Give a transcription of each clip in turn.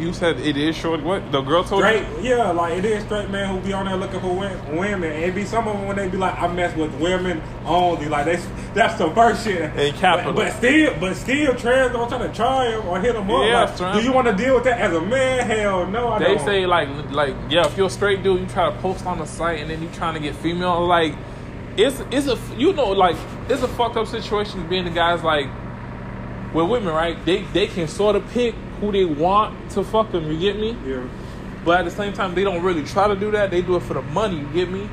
You said it is short. What the girl told Straight, you? yeah, like it is straight man who be on there looking for women. And be some of them when they be like, I mess with women only. Like they, that's the first shit. In capital. But, but still, but still, trans don't try to try him or hit him up. Yeah, Like, trans- do you want to deal with that as a man? Hell no, I They don't. say like like yeah, if you're a straight dude, you try to post on the site and then you trying to get female like it's it's a you know like it's a fucked up situation being the guys like with women right they they can sort of pick who they want to fuck them you get me Yeah. but at the same time they don't really try to do that they do it for the money you get me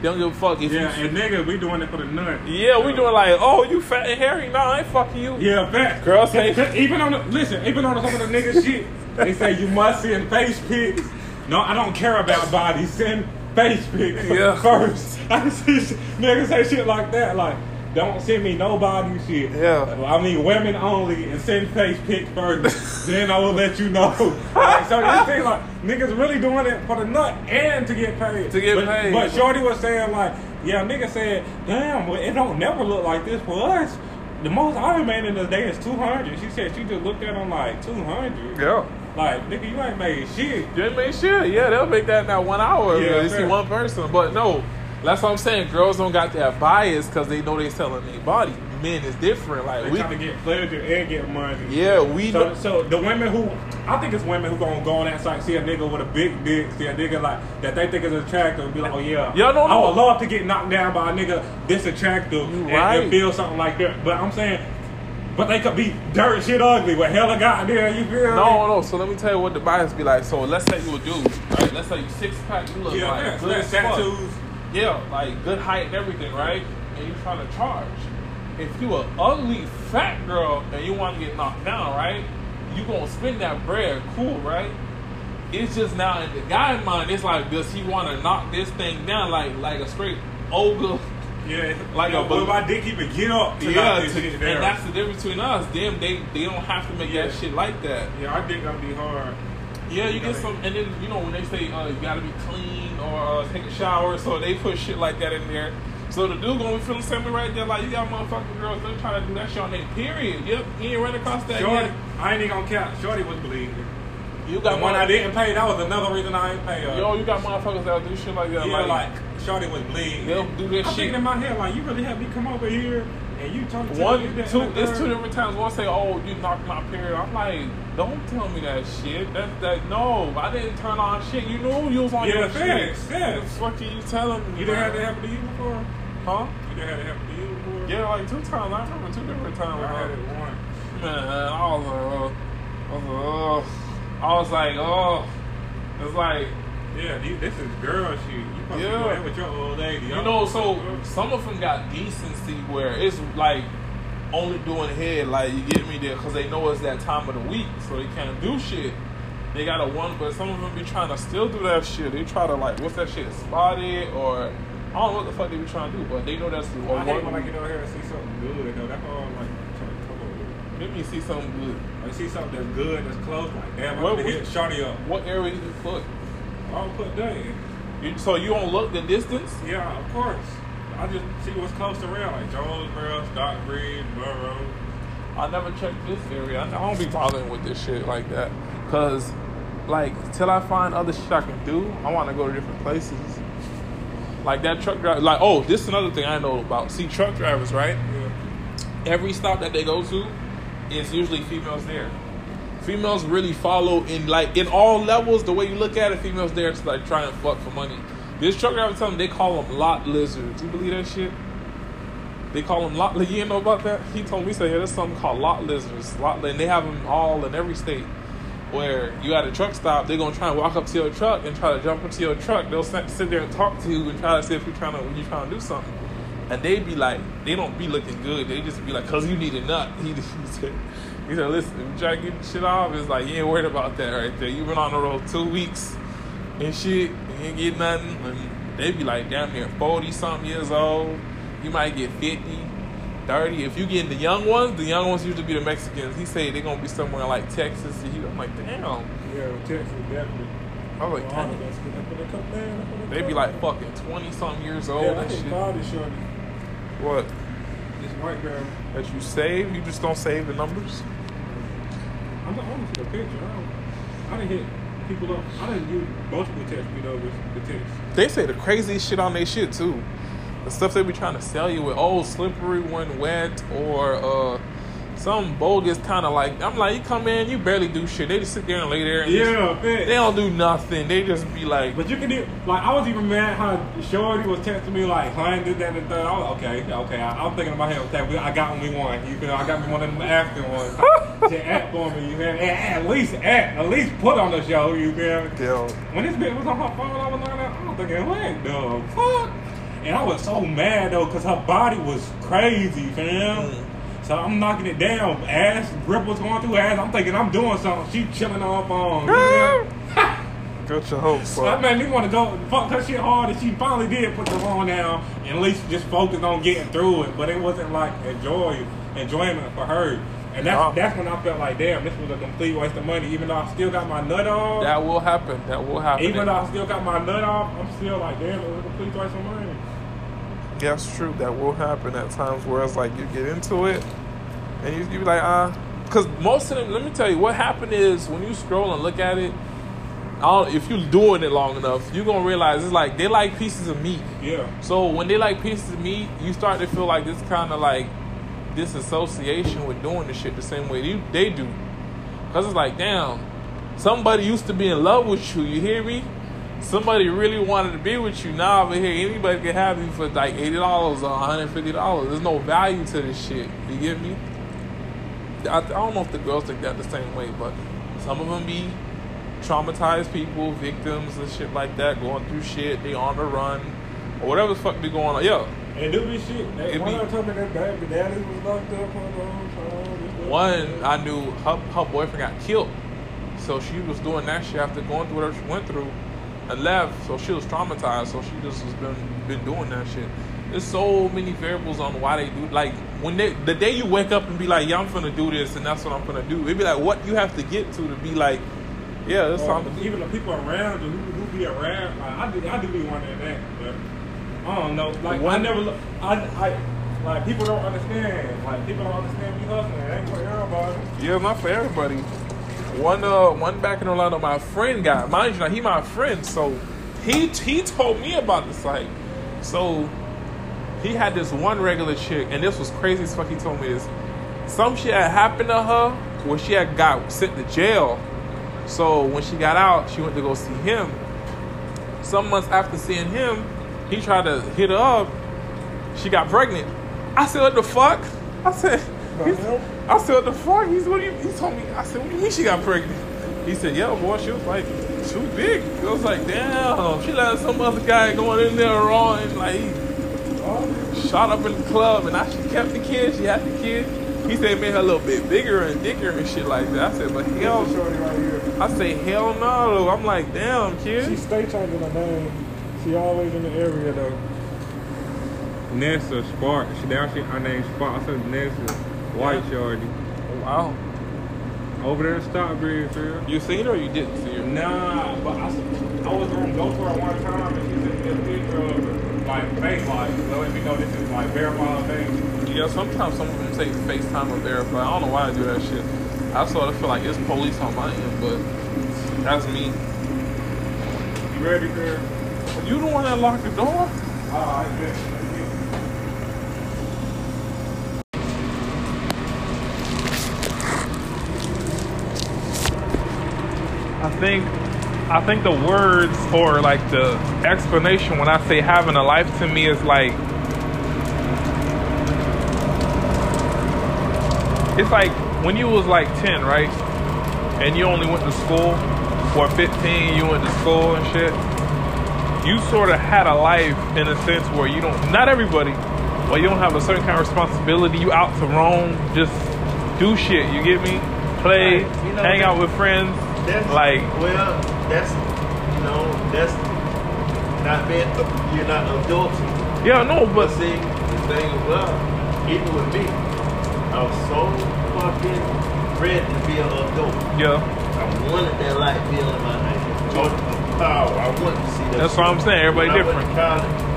they don't give a fuck if you Yeah, you and niggas, we doing it for the nut. yeah we doing like oh you fat and hairy no I ain't fucking you Yeah, facts. Girls say- even on the listen, even on some of the nigga shit, they say you must send face pics. No, I don't care about bodies. Send face pics Yeah. first. I see niggas say shit like that, like don't send me no body shit. Yeah. I mean women only, and send face pics first. then I will let you know. Like, so this thing like niggas really doing it for the nut and to get paid. To get but, paid. But Shorty was saying like, yeah, nigga said, damn, well, it don't never look like this for us. The most Iron Man in the day is 200. She said she just looked at him like 200. yeah Like, nigga, you ain't made shit. You ain't make sure. Yeah, they'll make that in that one hour. Yeah, you see one person. But no, that's what I'm saying. Girls don't got that bias because they know they selling their body. Men is different. Like They we, trying to get pleasure and get money. yeah, we So, know. so the women who, I think it's women who gonna go on that site, see a nigga with a big dick, see a nigga like that they think is attractive, and be like, oh yeah, Yeah, no, I would love to get knocked down by a nigga this attractive and, right. and feel something like that. But I'm saying, but they could be dirt shit ugly, but hella goddamn, you feel me? No, no. So let me tell you what the bias be like. So let's say you a dude, right? Let's say you six pack, you look Yeah, like yeah, good tattoos. Yeah, like good height and everything, right? And you trying to charge. If you a ugly fat girl and you want to get knocked down, right? You gonna spend that bread, cool, right? It's just now in the guy's mind, it's like, does he want to knock this thing down like like a straight ogre? Yeah, Like like a a bal- will my dick even get up? To Yeah, to- and down? that's the difference between us. Them, they they don't have to make Yeah. that shit like that. yeah, I think gonna be hard. Yeah, you get some, and then you know when they say uh, you gotta be clean or uh, take a shower, so they put shit like that in there. So the dude gonna be feeling the same way right there, like you got motherfucking girls they trying to do that shit on their period. Yep, you ain't run across that Shorty, yet. I ain't even gonna count. Shorty was bleeding. You The got one I didn't pay, that was another reason I ain't pay her. Yo, you got motherfuckers that'll do shit like that. yeah, like, like, Shorty was bleeding. They'll do that I'm shit. thinking in my head, like, you really had me come over here and you talk to one, me two, it's two different times. One say, "Oh, you knocked my period." I'm like, "Don't tell me that shit." That's that no, I didn't turn on shit. You knew you was on Yeah, your facts, shit. facts. What are you telling me? You didn't have that happen to you before? Huh? You done had it happen to you before? Yeah, like two times. I remember two different times. I had uh, it once. Man, I was like, uh, I was like, oh, I was like, oh, it's like, Yeah, these- this is girl shit. You Yeah. to go in with your old lady. you know, so some of them got decency where it's like only doing head, like you get me there, because they know it's that time of the week, so they can't do shit. They got a one, but some of them be trying to still do that shit. They try to like, what's that shit, spot it or. I don't know what the fuck they be trying to do, but they know that's the I hate one. when I get over here and see something good. Though. That's all I'm like trying to come over. Let me see something good. I see something that's good, that's close. Like, damn, I'm gonna hit Shorty up. What area you put? I'll put that in. You, so you don't look the distance? Yeah, of course. I just see what's close around, like Jonesboro, Stockbridge, Borough. I never checked this area. I don't be bothering with this shit like that. Cause, like, till I find other shit I can do, I want to go to different places. Like that truck driver. Like, oh, this is another thing I know about. See, truck drivers, right? Yeah. Every stop that they go to, is usually females there. Females really follow in like in all levels. The way you look at it, females there to like try and fuck for money. This truck driver tell me they call them lot lizards. You believe that shit? They call them lot. You know about that? He told me, say, yeah, there's something called lot lizards. Lot, and they have them all in every state. Where you at a truck stop, they're gonna try and walk up to your truck and try to jump into your truck. They'll sit sit there and talk to you and try to see if you're trying to you trying to do something. And they be like, they don't be looking good. They just be like, cause you need a nut. He, he said, he said, listen, if you try to get shit off, it's like you ain't worried about that right there. You been on the road two weeks and shit, you ain't get nothing. And they be like down near 40 something years old. You might get 50, 30. If you get the young ones, the young ones usually be the Mexicans. He said they're gonna be somewhere like Texas. And he, I'm like, damn. Yeah, Texas definitely. I was like, damn. that's good. That's what they come down. That's what They be like fucking 20 something years old Yeah, and shit. What? This white girl. That you save? You just don't save the numbers? I'm not honest with the picture. I don't, I I didn't hit people up. I didn't use multiple text you know, with the text. They say the craziest shit on their shit too. The stuff they be trying to sell you with, oh, slippery when wet, or uh, some bogus kind of like. I'm like, you come in, you barely do shit. They just sit there and lay there. And Yeah, just- they don't do nothing. They just be like, But you can do like I was even mad how Shorty was texting me like Hun did that and the third. I was like, okay, okay. I, I'm thinking in my head, okay, I got one we won. You feel? I got me one of them African ones. to act for me, you feel? At, at least act, at least put on the show, you feel? yo, When this bitch was on her phone, I was looking at, I'm thinking, what the fuck? And I was so mad though, cause her body was crazy, fam. Mm. So I'm knocking it down. Ass grip was going through ass. I'm thinking I'm doing something. She chilling off on her phone. you feel? got your hopes That up. made me want to go fuck her shit hard, and she finally did put the phone down and at least just focused on getting through it. But it wasn't like enjoy enjoyment for her, and that's that's when I felt like, damn, this was a complete waste of money. Even though I still got my nut off, That will happen. That will happen. even though I still got my nut off, I'm still like, damn, it was a complete waste of money. It's true. That will happen at times where it's like you get into it and you, you be like, ah. Because most of them, let me tell you, what happened is when you scroll and look at it, if you're doing it long enough, you're going to realize it's like they like pieces of meat. Yeah, So when they like pieces of meat, you start to feel like this kind of like disassociation with doing the shit the same way you, they do. Because it's like, damn, somebody used to be in love with you, you hear me? Somebody really wanted to be with you. Now over here, anybody can have you for like $80 or $150. There's no value to this shit. You get me? I, I don't know if the girls think that the same way, but some of them be traumatized people, victims and shit like that, going through shit. They on the run or whatever the fuck be going on. Yo, and do be shit. They, one be- told me that baby daddy was locked up for a long time. one. I knew her, her boyfriend got killed, so she was doing that shit after going through whatever she went through, and left. So she was traumatized. So she just has been been doing that shit. There's so many variables on why they do. Like when they the day you wake up and be like, yeah, I'm gonna do this, and that's what I'm gonna do. It'd be like what you have to get to to be like, yeah, that's Or time to even the people around you who, who be around, like, I do, I do be wondering that, but I don't know. Like I One- never, I, I, like people don't understand. Like people don't understand me hustling. It ain't for everybody. Yeah, not for everybody. One uh one back in Orlando, my friend got mind you, now he my friend, so he he told me about the site. So he had this one regular chick, and this was crazy as fuck. He told me this. Some shit had happened to her where she had got sent to jail. So when she got out, she went to go see him. Some months after seeing him, he tried to hit her up. She got pregnant. I said, "What the fuck?" I said? I said, what the fuck? He's what do you, he told me, I said, what do you mean she got pregnant? He said, yeah, boy, she was like, she was big. I was like, damn, she let some other guy going in there wrong and like, he shot up in the club and I, she kept the kid, she had the kid. He said made her a little bit bigger and thicker and shit like that. I said, but hell, This shorty right here. I say, hell no. I'm like, damn, kid. She stay changing her name. She always in the area though. Nessa Spark. She now she her name Spark. I said Nessa White Shorty. Oh, wow. Over there in Stockbridge, girl. You seen her or you didn't see her? Nah, but I, I was gonna go for it one time and she sent me a picture of her, like face like so let me know this is like verified face. Yeah, sometimes some of them say FaceTime or verify. I don't know why I do that shit. I sort of feel like it's police on my end, but that's me. You ready, girl? You the one that locked the door? Uh, Alright, bet. Let's get it. I think I think the words or like the explanation when I say having a life to me is like it's like when you was like 10, right? And you only went to school or 15, you went to school and shit. You sort of had a life in a sense where you don't not everybody, but you don't have a certain kind of responsibility. You out to roam, just do shit, you get me? Play, Right. You know, hang out with friends. That's Like well, that's you know, that's not being you're not adulting. Yeah, no, But but see, the thing is, well, even with me, I was so fucking ready to be an adult. yeah, I wanted that light feeling in my hand. I oh. wanted oh, power. I wanted to see that. that's what I'm saying. Everybody When I went different.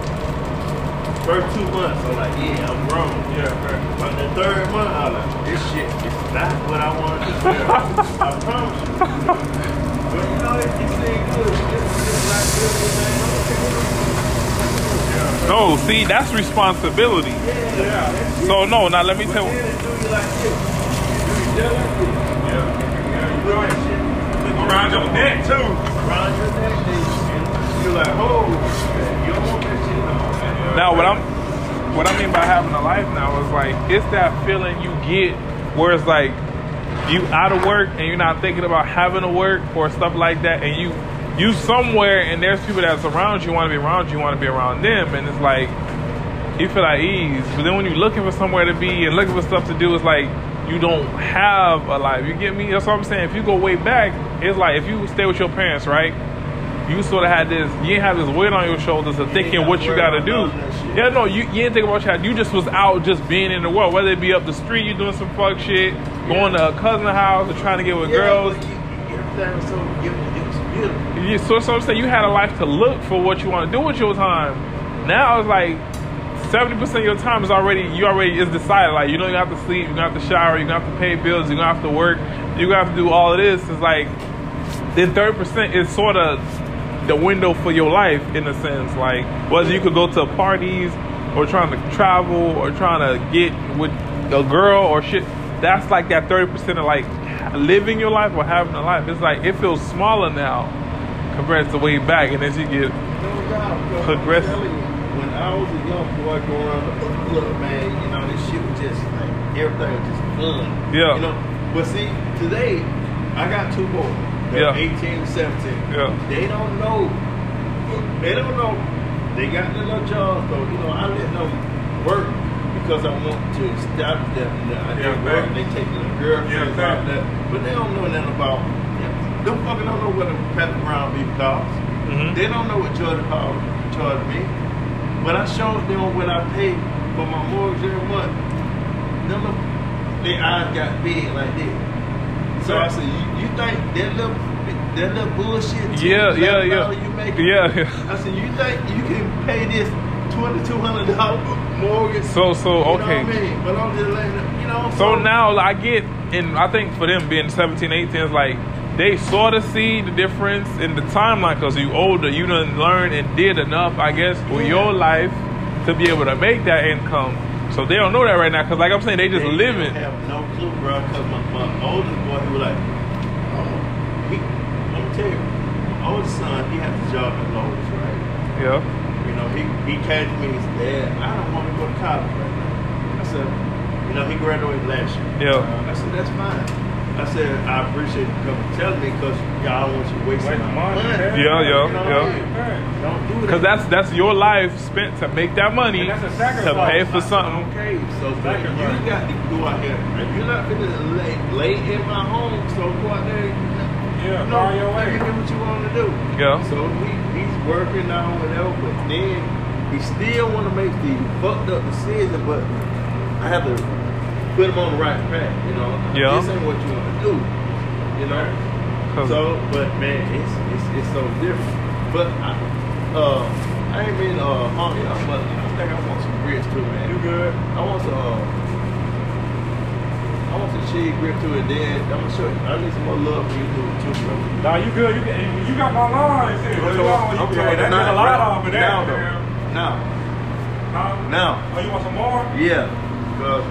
First two months, I'm like, yeah, I'm grown. Yeah, right. But the third month, I'm like, this shit is not what I wanted to do. I promise you. But you know, it, it seemed good. It's this, man. No, see, that's responsibility. Yeah. So no, now let me tell. Then it do you like. You do you just like this. Yeah. You do that shit. Around your neck too. Around your neck, you're like, oh, man, you don't want that shit no more. Now, what I'm, what I mean by having a life now is like it's that feeling you get where it's like you out of work and you're not thinking about having to work or stuff like that, and you you somewhere and there's people that's around you want to be around you, want to be around them, and it's like you feel at ease. But then when you're looking for somewhere to be and looking for stuff to do, it's like you don't have a life. You get me? That's what I'm saying. If you go way back, it's like if you stay with your parents, right? You sort of had this, you didn't have this weight on your shoulders of thinking what you got to do. none of that shit. Yeah, no, you, you didn't think about what you had. You just was out just being in the world, whether it be up the street, you doing some fuck shit, going to a cousin house or trying to get with Yeah, girls. but you- Everything was so beautiful. It was beautiful. You, so, so I'm saying you had a life to look for what you want to do with your time. Now it's like seventy percent of your time is already you already is decided. Like you know you have to sleep, you don't have to shower, you don't have to pay bills, you don't have to work, you have to do all of this. It's like then thirty percent is sort of the window for your life in a sense. Like whether you could go to parties or trying to travel or trying to get with a girl or shit. That's like that thirty percent of like living your life or having a life. It's like it feels smaller now compared to way back. And as you get Progressive. I'm telling you, When I was a young boy going around the club, man, you know, this shit was just like, everything was just fun. Yeah. You know, but see, today, I got two boys. Yeah. They're 18 and 17. Yeah. They don't know. They don't know. They got their little jobs, though. You know, I let them work because I want to establish them. You know, I Yeah, work, they take their girlfriends Yeah, out there. But they don't know nothing about, them fucking don't know what a Patrick Brown beef costs. Mhm. They don't know what Georgia Power charged me. When I showed them what I paid for my mortgage every month, them their eyes got big like this. So I said, you, you think that little that little bullshit? Yeah, yeah, $2,000 yeah. You make Yeah, yeah. I said, you think you can pay this twenty two hundred dollar mortgage? So- so, You know okay. I mean? But I'm just letting you know. So now I get, and I think for them being 17, 18, it's like they sort of see the difference in the timeline because you older, you done learned and did enough, I guess, for Yeah. your life to be able to make that income. So they don't know that right now because, like I'm saying, they just They living. have no clue, bro. Cause my, my oldest boy, he was like, oh, he, let me tell you, my oldest son, he has a job at Lowe's, right? Yeah. You know, he, he came to me and said, Dad, I don't want to go to college right now. I said, you know, he graduated last year. Yeah. Uh, I said, that's fine. I said, I appreciate you coming telling me because y'all don't want you wasting Waste my money, money. man. Yeah, yeah, You know yeah. I mean? Don't do that. Because that's that's your life spent to make that money that's a to pay for something. Okay, so you got to go out here. If you're not gonna lay, lay in my home, so go out there. Yeah, you know, your way. You do what you want to do. Yeah. So he, he's working now, whatever, but then he still want to make the fucked up decision, but I have to put him on the right track. You know, Yeah. this ain't what you want to do. You know. So, but man, it's it's, it's so different. But I, uh, I ain't mean uh, y'all, but I think I want some grits too, man. You good? I want some. Uh, I want some cheese grip to it. Then I'm gonna show you. I need some more love for you too, too, bro. Nah, you good. You, can, you got my line. Shit. I'm You know, talking- you I'm good. now, a lot right? off of that. Now, though. Now, Huh? now, Oh, you want some more? yeah, because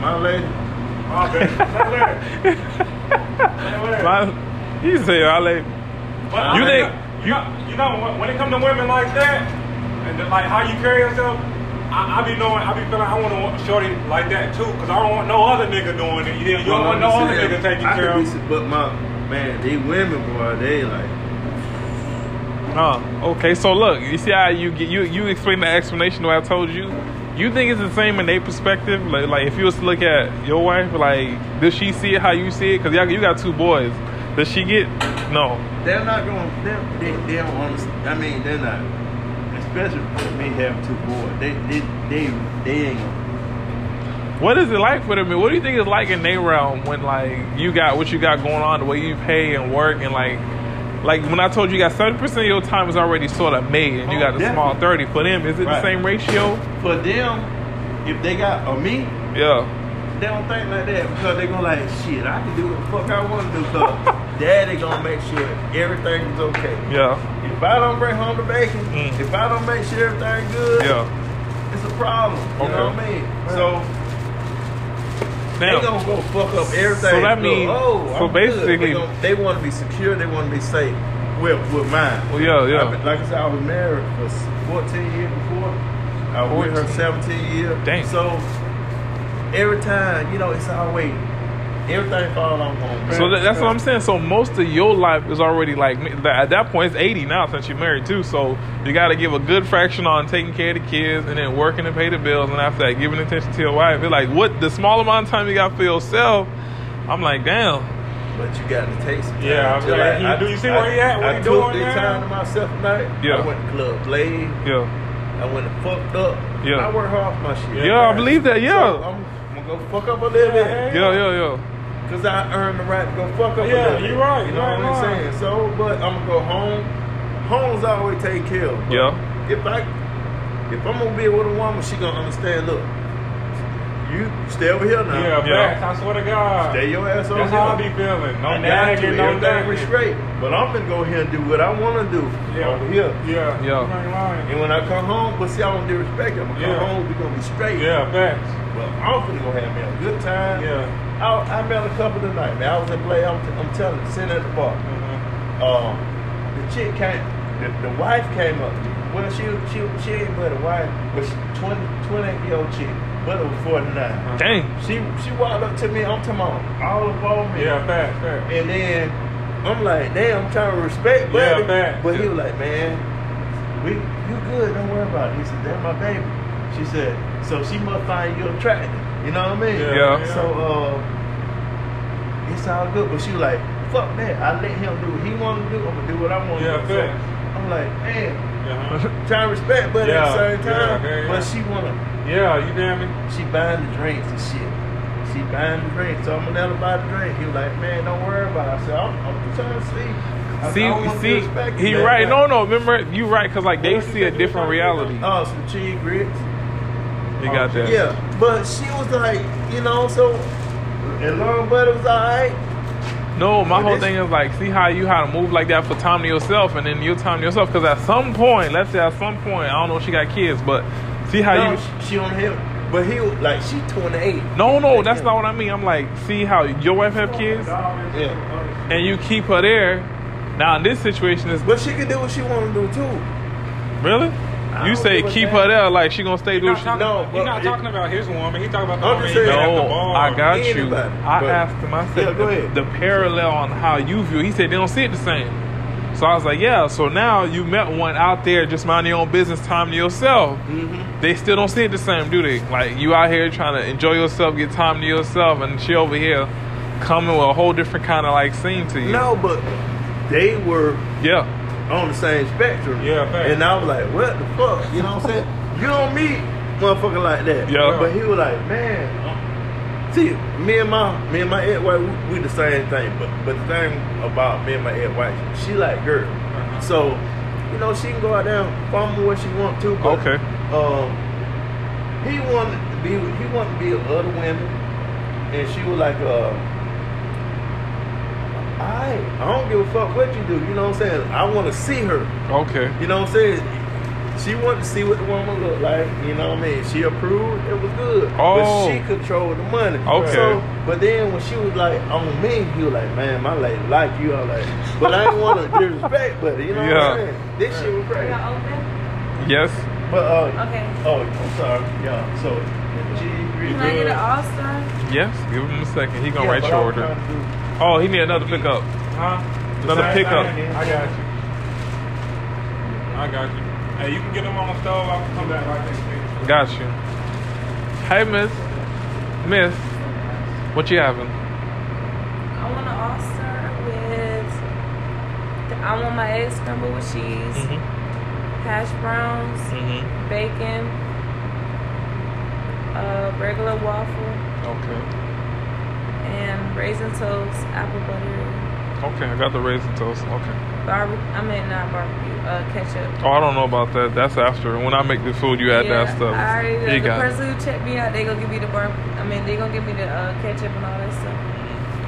my lady, Oh, baby. Say less. Say less. My, he say, I like, But You I think- you you know when, when it comes to women like that, and the, like how you carry yourself, I, I be knowing, I be feeling I want to shorty like that too, cause I don't want no other nigga doing it. You, you don't want no other nigga taking I care of. be, but my man, these women, boy, they like. Uh, okay, so look, you see how you get you you explain the explanation that I told you. You think it's the same in their perspective? Like, like if you was to look at your wife, like does she see it how you see it? Cause y'all, you got two boys. Does she get no? They're not going. They're, they they don't understand. I mean, they're not. Especially for me having two boys. They they they they ain't. What is it like for them? What do you think it's like in their realm when like you got what you got going on, the way you pay and work, and like like when I told you you got seventy percent of your time is already sort of made, and you Oh, got the small thirty. For them, is it the same ratio? for them, if they got or me, Yeah. they don't think like that because they gonna like shit. I can do what the fuck I want to do. Cause daddy gonna make sure everything is okay. Yeah. If I don't bring home the bacon, Mm. if I don't make sure everything good, Yeah. it's a problem. You Okay. know what I mean? So Now, they gonna go fuck up everything. So that means- oh, so I'm basically- they, gonna- they want to be secure. They want to be safe. With with mine. well, yeah, yeah. like I said, I was married for 14 years before. I was with her 17 years. Dang. So every time, you know, it's always everything fall on home. So that, that's what I'm saying. So most of your life is already like at that point it's 80 now since you're married too. So you got to give a good fraction on taking care of the kids and then working to pay the bills, and after that giving attention to your wife. It's like what the small amount of time you got for yourself. I'm like, damn. But you got to take some time. Yeah, I'm Just saying, he- do you see where he at? What I he took doing this now? time to myself tonight. Yeah. I went to Club Blade. Yeah. I went and fucked up. Yeah. I work hard for my shit. Yeah, I believe that. Yeah. So I'm, I'm gonna go fuck up a little bit. Yeah, yeah, yeah. Cause I earned the right to go fuck up. a Yeah, little bit. you right, You you know right, what I'm right. saying? So, but I'm gonna go home. Home's always take care of. But Yeah. If I, if I'm gonna be with a woman, she gonna understand. Look, you stay over here now. Yeah, Yeah. facts. I swear to God. Stay your ass over That's here. how I be feeling. No I to. nagging, no Everything was nagging. straight. But I'm gonna go here and do what I wanna do Yeah. over here. Yeah. Yeah. You. And when I come home, but see, I don't disrespect. I'm gonna Yeah. come home, we gonna be straight. Yeah, facts. But I'm finna go have me a good time. Yeah. I, I met a couple tonight, man. I was in play. I'm, t- I'm telling you, sitting at the bar. Mhm. Um, the chick came, the, the wife came up. to me. Well, she she she ain't but a wife, but she 20, 28 year old chick, but it was 49. Dang. She she walked up to me. I'm talking about all involved me. Yeah, facts, facts. And then I'm like, damn, I'm trying to respect, buddy. Yeah, man. But he was like, man, we you good? Don't worry about it. He said, that's my baby. She said, so she must find you attractive. You know what I mean? Yeah. Yeah. So uh, it's all good. But she was like, fuck that. I let him do what he want to do. I'm gonna do what I want Yeah, to do. So. I'm like, man, Uh-huh. trying to respect, but at the same time, yeah, yeah. but she wanna. Yeah, you damn me. She buying the drinks and shit. She buying the drinks. So I'm gonna let her buy the drink. He was like, man, don't worry about it. I said, I'm, I'm just trying to see. I See, said, I see, he you, man. right. No, no. Remember, you right because like they see a different reality. Oh, some cheese grits. You got that. Yeah, but she was like, you know, so and long butter was alright. No, my whole thing is like, see how you how to move like that for time to yourself, and then you time to yourself. Because at some point, let's say at some point, I don't know if she got kids, but see how No, you. she, she on him, but he like she 28. No, no, Like that's him. not what I mean. I'm like, see how your wife have kids, Yeah, and you keep her there. Now in this situation is but she could do what she want to do too. really. I You say keep damn. her there, like she gonna stay He's doing. She, talking, No, he's but not it- talking about his woman. He's talking about the I'm just saying- met the no. I got you. I asked him. I said Yeah, go the, ahead. the parallel on how you view. He said they don't see it the same. So I was like, yeah. So now you met one out there, just mind your own business, time to yourself. Mm-hmm. They still don't see it the same, do they? Like you out here trying to enjoy yourself, get time to yourself, and she over here coming with a whole different kind of like scene to you. No, but they were Yeah. On the same spectrum. Yeah. And I was like, what the fuck? You know what I'm saying? You don't meet motherfucker like that. Yeah. But he was like, man. See, me and my me and my wife, we, we the same thing. But but the thing about me and my ex wife, she like girl. Uh-huh. So, you know, she can go out there and fumble what she want to. But, Okay. Um, he wanted to be he wanted to be with other women, and she was like, uh. I I don't give a fuck what you do. You know what I'm saying? I want to see her. Okay. You know what I'm saying? She wanted to see what the woman looked like. You know what I mean? She approved. It was good. Oh. But she controlled the money. Okay. So, but then when she was like on me, he was like, man, my lady like you. I was like, but I didn't want to disrespect, but you know what I'm saying? This shit was crazy. Y'all open? Yes. But uh, Okay. oh, I'm sorry. Yeah. So, G, Can I get an all star? Yes. Give him a second. He gonna yeah, write your I was order. Trying to do- Oh, he need another pickup. Huh? Another Same pickup. I got you. I got you. Hey, you can get them on the stove. I can come back right next to. Got you. Hey, Miss. Miss. What you having? I want an all star with. I want my eggs scrambled with cheese, Mm-hmm. hash browns, Mm-hmm. bacon, a regular waffle, Okay. And raisin toast, apple butter. Okay, I got the raisin toast. Okay. Barbecue. I mean, not barbecue. Uh, ketchup. Oh, I don't know about that. That's after. When I make the food, you add that stuff. I already know. You The got it. person who checked me out, they gonna give me the bar. I mean, they gonna give me the uh, ketchup and all that stuff.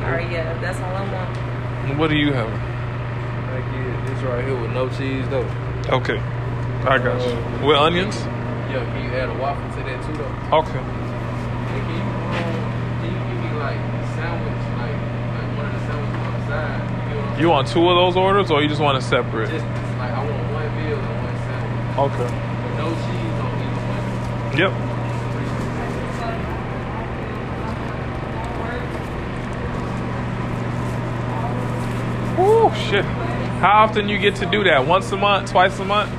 All right, yeah, that's all I want. What do you have? Like yeah, this right here with no cheese though. Okay. I got you. With onions? Yeah, can you add a waffle to that too though? Okay. And can you um, can you give me like a sandwich, like like one of the sandwiches on the side? You, get what I'm You want two of those orders or you just want it separate? Just like I want one meal and one sandwich. Okay. With no cheese on either one. Yep. Oh shit. How often you get to do that? Once a month? Twice a month?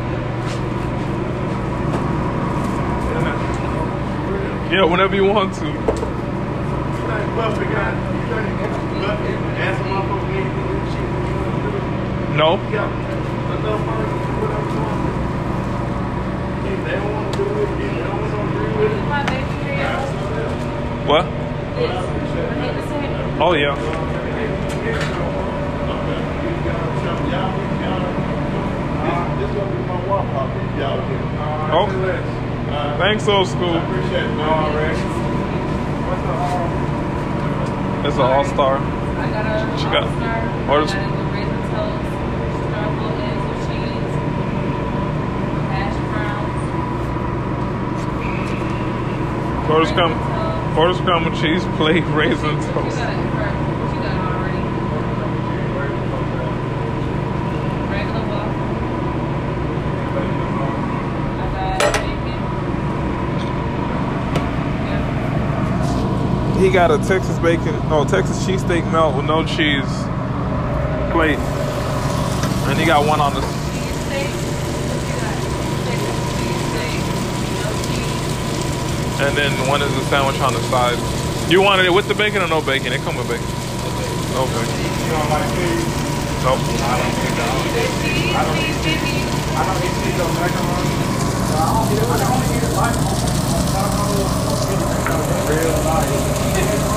Yeah, whenever you want to. No? What? My baby here, What? Yes. I hate to say it. Yeah. Okay. Thanks, old school. It's an all star. I got a She got- all-star. orders- I got a raisin toast, scrambled eggs with cheese, hash browns. Quarter raisin scrum, toast. quarter scrambled cheese plate, raisin What you toast. got it first? What you got already? Regular waffle. I got bacon. Yeah. He got a Texas bacon, no Texas cheesesteak melt with no cheese plate, and he got one on the. Cheesesteak. What you got? Cheesesteak. No cheese. And then one is a sandwich on the side. You wanted it with the bacon or no bacon? It come with bacon. Okay. You don't like cheese? Nope. I don't eat Cheese, I don't cheese. I don't eat cheese on macaroni. I don't eat it. I don't eat it like real life.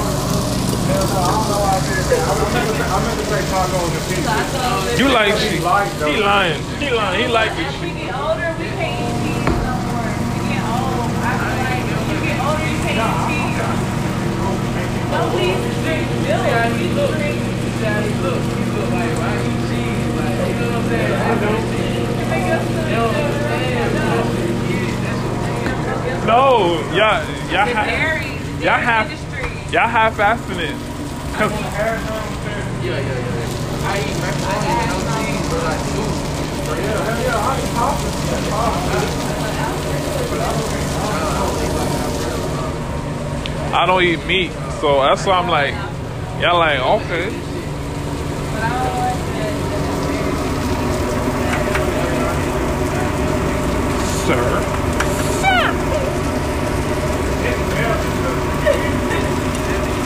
I don't know why I did that. I meant to- I meant to say tacos and pizza. Tacos. You like He cheese? like those. He lying. He lying. He like it. As we get older, we can't eat cheese no more. We get old. I feel like when you get older, you can't eat cheese. No cheese is drink milk. You drink. Daddy, look, look like I eat cheese, like you know what I'm saying? I don't You make us feel good. No, y'all, y'all, The ha- y'all dairy have- industry. y'all half fasting it. Yeah, yeah, yeah, yeah. I eat macaroni with no cheese, but like soup. I don't eat meat, so that's why I'm like, y'all like, okay. But I don't like that. Sir.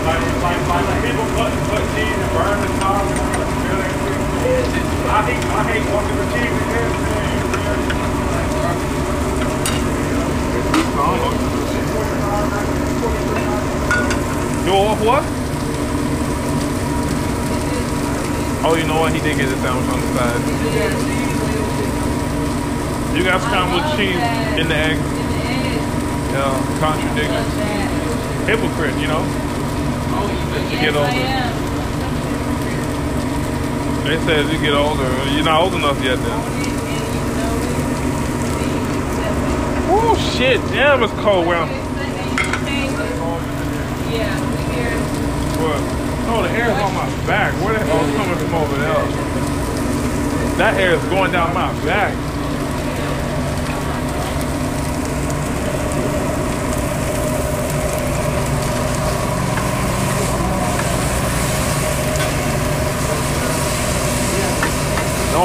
Like, like, like people put, put cheese and burn the really I hate, I hate walking with off what? Oh, you know what? He did get a sandwich on the side. You got scrambled cheese in the egg. The. Yeah, contradiction. Hypocrite, you know? You get am. They say as you get older, you're not old enough yet then. Oh shit, damn it's cold I'm Yeah. What? No, the air is on my back. Where the hell is coming from over there? That air is going down my back.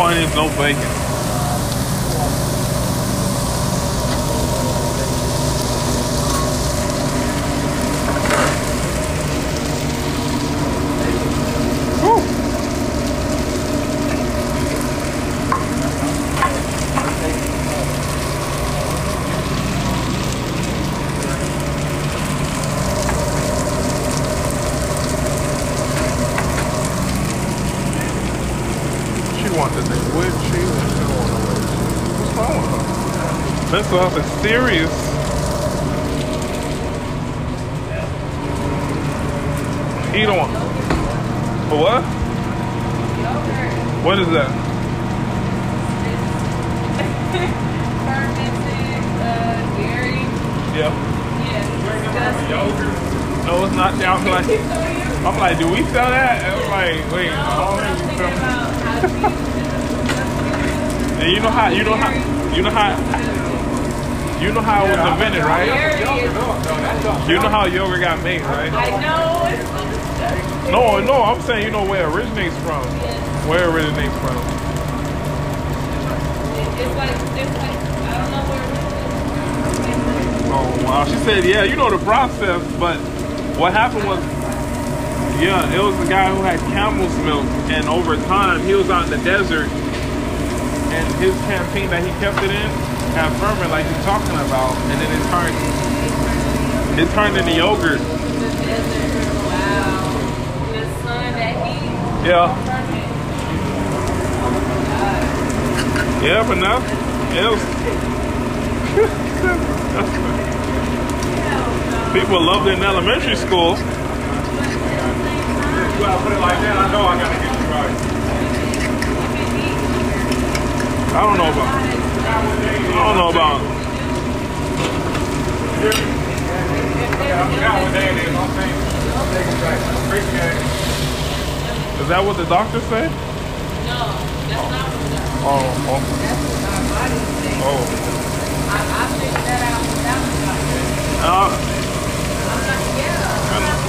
Onions, no bacon. Whew. quit cheating. She don't want no relationship. What's wrong with her? Mental health is serious. You don't want. For what? Yogurt. What is that? Fermented uh, dairy. Yeah. Yeah, disgusting. No, it's not. I'm like, So you- I'm like, do we sell that? And I'm like, wait. No, I but I'm don't think thinking we sell- about how to use And you know how you know how you know how you know how it was invented, right? Dairy Yogurt, is- no, no, that's not- You know how yogurt got made, right? I know it's so disgusting. No, no, I'm saying you know where it originates from. Where it originates from. It's like, it's like, I don't know where. Oh wow. She said, yeah, you know the process, but what happened was yeah, it was the guy who had camel's milk and over time he was out in the desert and his canteen that he kept it in ferment like you're talking about and then it turned it turned into yogurt. The desert, wow. The sun, that heat. Yeah. Yeah, but now was people loved it in elementary school. You gotta put it like that, I know I gotta get you right. I don't know about I don't know about Yeah, I forgot what day it is, I'm saying. Take it back. Appreciate it. is that what the doctor said? No, that's not what the, doctor said. Oh, oh, that's what our body saying. oh. I, I figured that out without the doctor. Uh, I'm not, yeah. I'm not,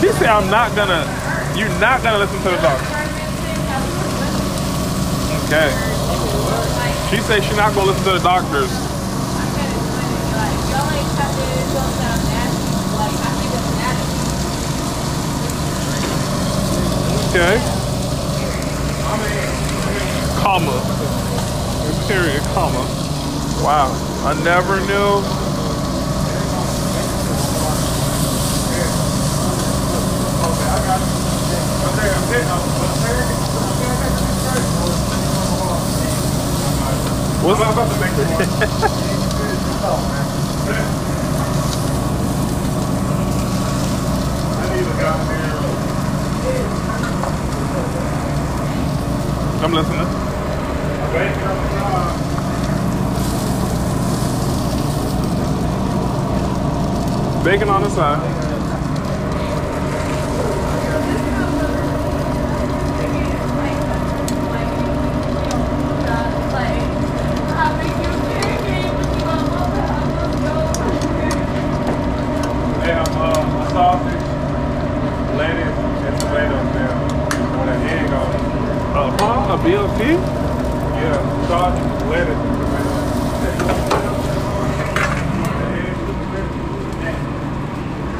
she said I'm not gonna you're not gonna listen to the doctor. Okay. She said she's not gonna listen to the doctors. Okay. Comma. Period, comma. Wow. I never knew. What's I'm about. I'm listening. bacon on the side. Bacon on the side. They have uh, sausage, lettuce, and tomatoes there. With an egg on it. Uh huh. A BLT? Yeah, sausage, lettuce, and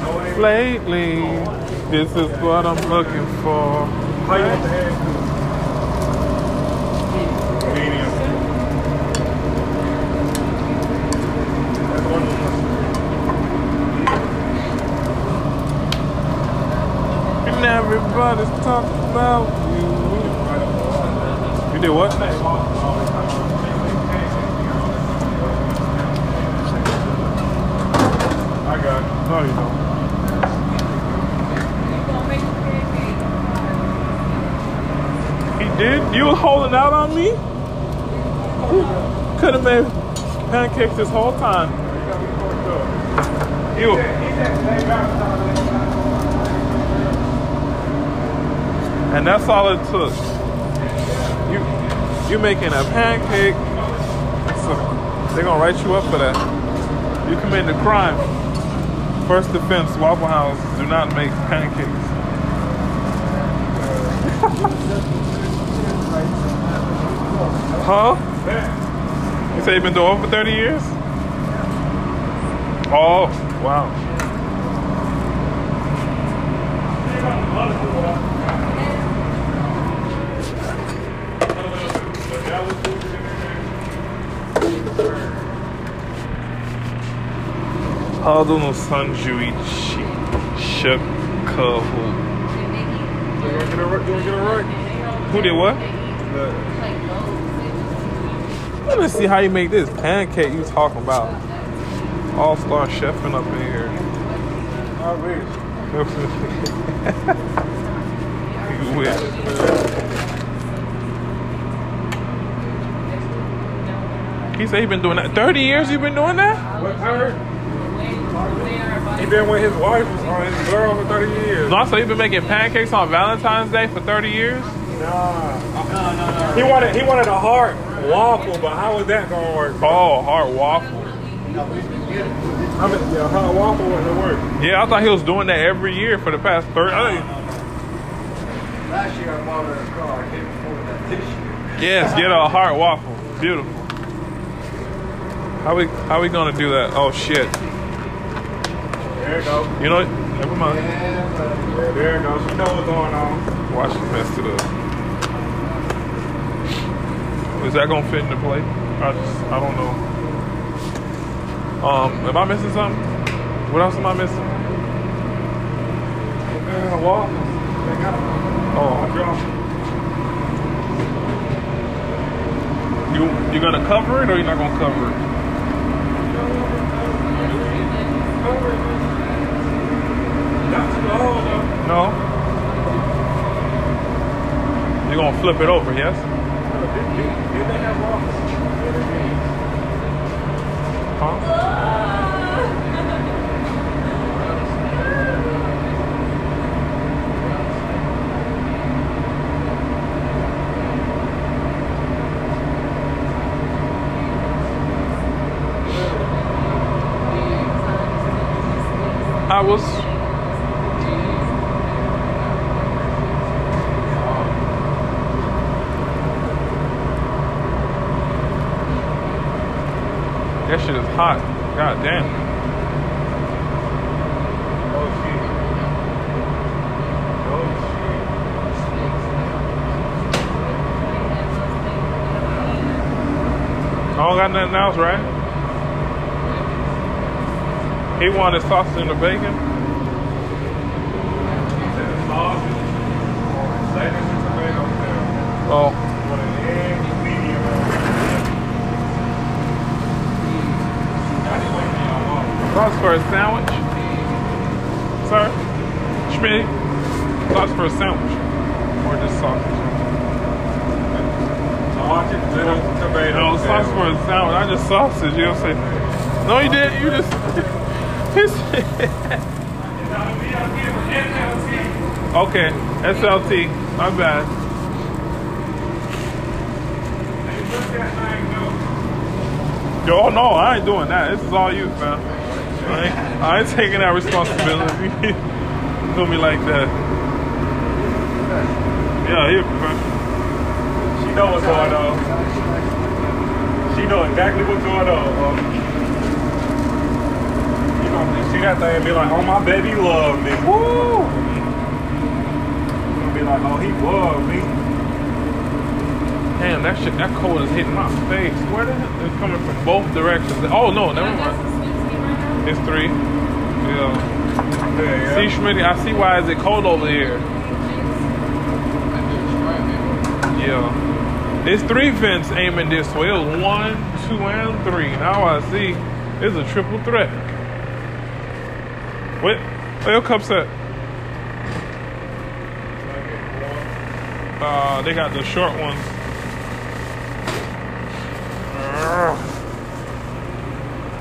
tomatoes. Lately, this is what I'm looking for. How you want the egg? And everybody's talking about you. You did what? I got it. No, you don't. He did? You was holding out on me? Could have made pancakes this whole time. You. And that's all it took. You you making a pancake. So they're gonna write you up for that. You committed a crime. First offense, Waffle House do not make pancakes. huh? You say you've been doing it for 30 years? Oh, wow. Hado no Sanjuichi Shakahu. You wanna get it right? You wanna get it right? Who did what? Let me see how you make this pancake you talking about. All star chefing up in here. I wish. you wish. He said he been doing that. 30 years you've been doing that? What I heard? He been with his wife or his girl for 30 years. No, I said he been making pancakes on Valentine's Day for 30 years? Nah. He wanted he wanted a hard waffle, but how was that gonna work? Oh, hard waffle. I mean, yeah, hard waffle wouldn't work. Yeah, I thought he was doing that every year for the past 30. I think- Last year I bought her a car. I can't afford that this year. Yes, get a heart waffle. Beautiful. How we how we gonna do that? Oh shit. There you go. You know, never mind. Yeah, There you go. She know what's going on. Watch you mess it up. Is that gonna fit in the plate? I just I don't know. Um, am I missing something? What else am I missing? A waffle. They got a Oh, drop. you you gonna cover it or you're not gonna cover it? Not too old though. No. You're gonna flip it over, yes? Huh? I was That shit is hot. God damn. Oh shit. Oh I don't got nothing else, right? He wanted sausage and the bacon. shit. Sausage. Lettuce and tomatoes there. Oh, With an egg, medium. I didn't like the waffle. Sauce for a sandwich. Sir? Schmidt? Sauce for a sandwich. Or just sausage. Sausage, and tomatoes. No, sauce for a sandwich. I just sausage, you know what I'm saying? No, you didn't. You just. okay, SLT. My bad. Yo, no, I ain't doing that. This is all you, man. I ain't, I ain't taking that responsibility. Do me like that. Yeah, here, man. She know what's going on. She know exactly what's going on. bro. You gonna see that thing and be like, oh my baby love me. Woo! Gonna be like, oh he love me. Damn, that shit, that cold is hitting my face. Where the hell? It's coming from both directions. Oh, no, never mind. It's three. Yeah. Yeah, See. Schmidt, I see why is it cold over here. Yeah. It's three vents aiming this way. It was one, two, and three. Now I see it's a triple threat. What? Where your cups at? Uh, they got the short ones.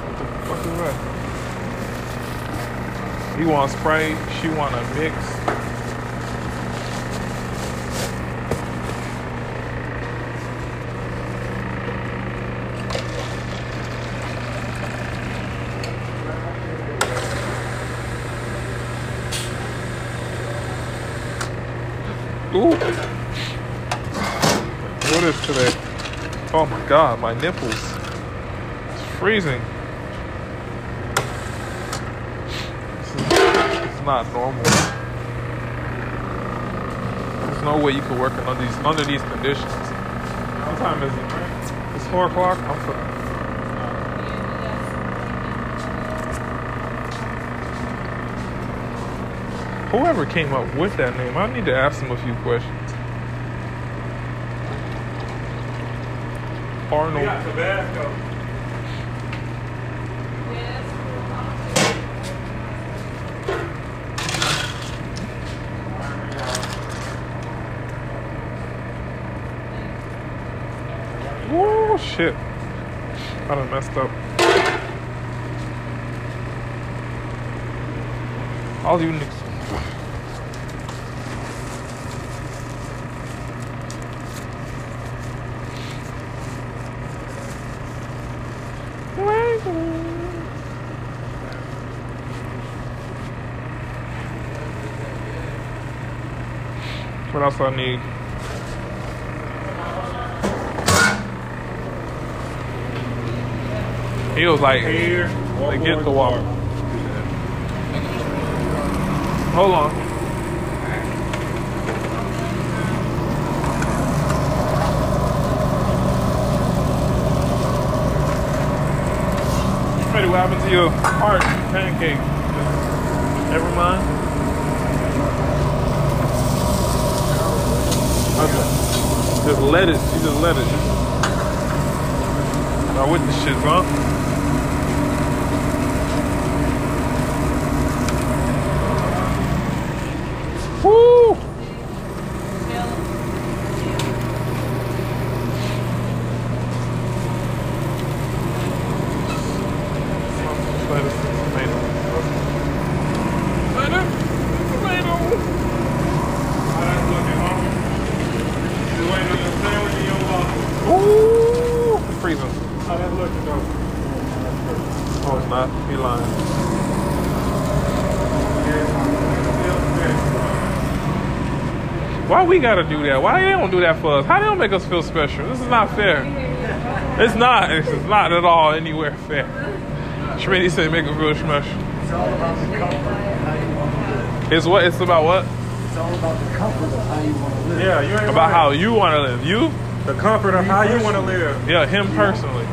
What the fuck is that? He want Sprite, she want a mix. Ooh. What is today? Oh my god, my nipples. It's freezing. This is, this is not normal. There's way you can work under these under these conditions. What time is it? It's four o'clock. I'm sorry. whoever came up with that name, I need to ask them a few questions. Arnold. Shit. I done messed up. All you niggas. What else I need? He was like, Here. They get the water. hold on. Freddie, what happened to your heart pancake? Never mind. Okay. Just let. You just let it. Not with the shit, huh? Woo! Lettuce and tomato. Lettuce, tomato. How that's looking, huh? You waiting on your sandwich and your waffle. Ooh, it's freezing. How that looking, though? Oh, it's not. He lying. Why we gotta do that? Why they don't do that for us? How they don't make us feel special? This is not fair. It's not. It's not at all anywhere fair. Schmitty said make us feel special. It's all about the comfort of how you want to live. It's what? It's about what? It's all about the comfort of how you want to live. Yeah, you ain't About right. how you want to live. You? The comfort of how you want to live. Yeah, him personally.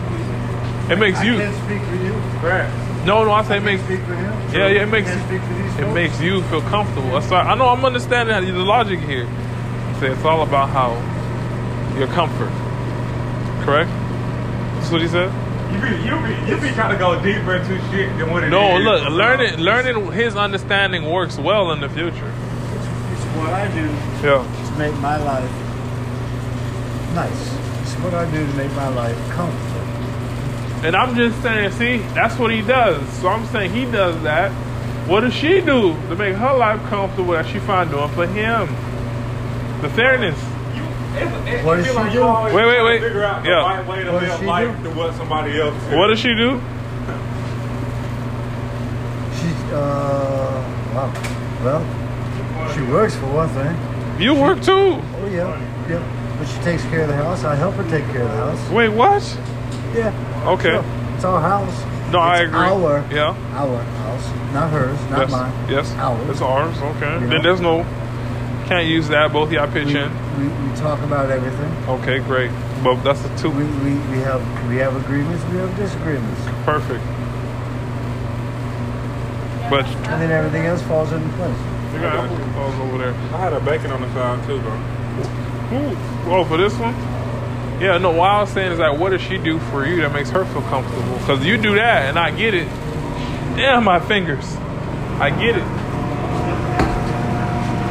It makes I you. can't speak for you. Right. No, no, I say I it makes. can't speak for him. Yeah, yeah, it makes- I can't speak for these It folks. makes you feel comfortable. That's why I know I'm understanding how the logic here. Say it's all about how your comfort. Correct? That's what he said. You be, you be, you be trying to go deeper into shit than what it is. No, look, learning, learning his understanding works well in the future. It's what I do Yeah. to make my life nice. It's what I do to make my life comfortable. And I'm just saying, see, that's what he does. So I'm saying he does that. What does she do to make her life comfortable that she find doing for him? The fairness. You, it, it, What does she like do? Wait, wait, wait. Figure out the Yeah. right way to What does live she life do? than what somebody else. did. What does she do? She, uh, wow. Well, she works for one thing. You work too. Oh, yeah. Yeah. But she takes care of the house. I help her take care of the house. Wait, what? Yeah. Okay. Sure. It's our house. No, I agree. Our, Yeah. our house. Not hers, not yes. mine. Yes. Ours. It's ours. Okay. You Then there's no. Can't use that. Both y'all pitch we, in. we, we talk about everything. Okay, great. But that's the two. We, we, we have we have agreements, we have disagreements. Perfect. But And then everything else falls into place. you got apple balls over there. I had a bacon on the side too, though. Ooh. Oh, for this one? Yeah, no, what I was saying is that what does she do for you that makes her feel comfortable? Because you do that and I get it. Damn, my fingers. I get it.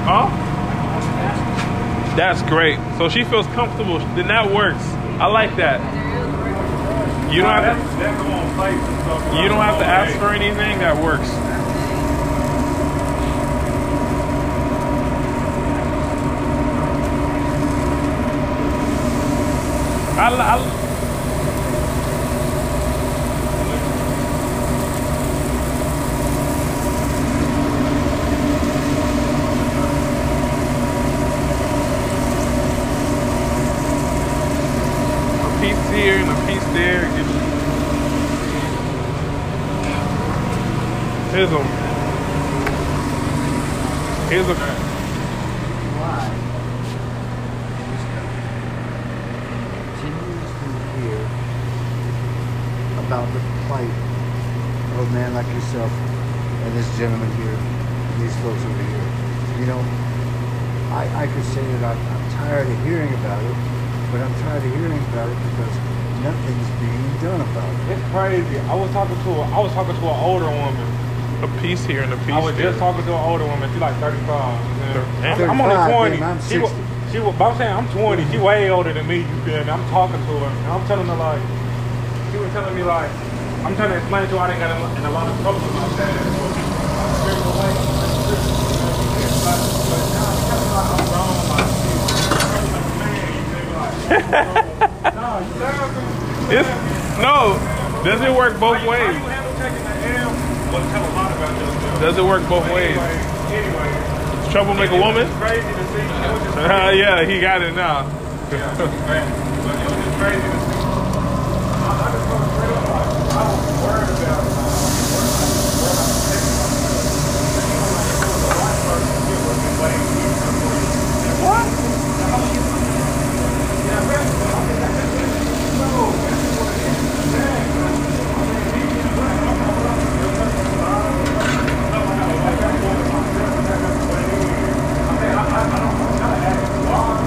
Huh? That's great. So she feels comfortable. Then that works. I like that. You don't have to, you don't have to ask for anything. That works. I, I, a piece here and a piece there. Get- Here's a. Here's a. Why? Continues to hear about the plight of a man like yourself and this gentleman here, and these folks over here. you know, I, I could say that I'm, I'm tired of hearing about it, but I'm tired of hearing about it because nothing's being done about it. It's crazy. I was talking to a, I was talking to an older woman. A piece here and a piece I was there. just talking to an older woman. She's like 35. Damn. I'm, I'm only 20. damn, I'm she, wa- 60. she, wa- but I'm saying I'm 20. She way older than me. You feel me? I'm talking to her. And I'm telling her like, she was telling me like, I'm trying to explain to her I didn't got in, a lot of trouble with my dad. So, I'm straight away. But but now I'm telling her I'm wrong. Like, she's like a man. You feel me? Like, no, you sound good. It's, no. Does it work both ways? How you handle taking the L? Well, tell a lot about yourself. Does it work both ways? Anyway. Trouble make a woman? It was crazy to see. It was just Uh, yeah, he got it now. Yeah, man. But it was just crazy to see. I, I just told her straight up, like, I was worried about uh, where I where I was taking myself. And you know, like, if it was a white person, it would be way easier for you. What? Yeah, man. I mean, that's just it. No, that's what it is. Yeah. I mean, he is black. I'm not black. You're black. No, I know. Like, that's what it is. That's what it is. I mean, I, I, I don't, I'm not asking why.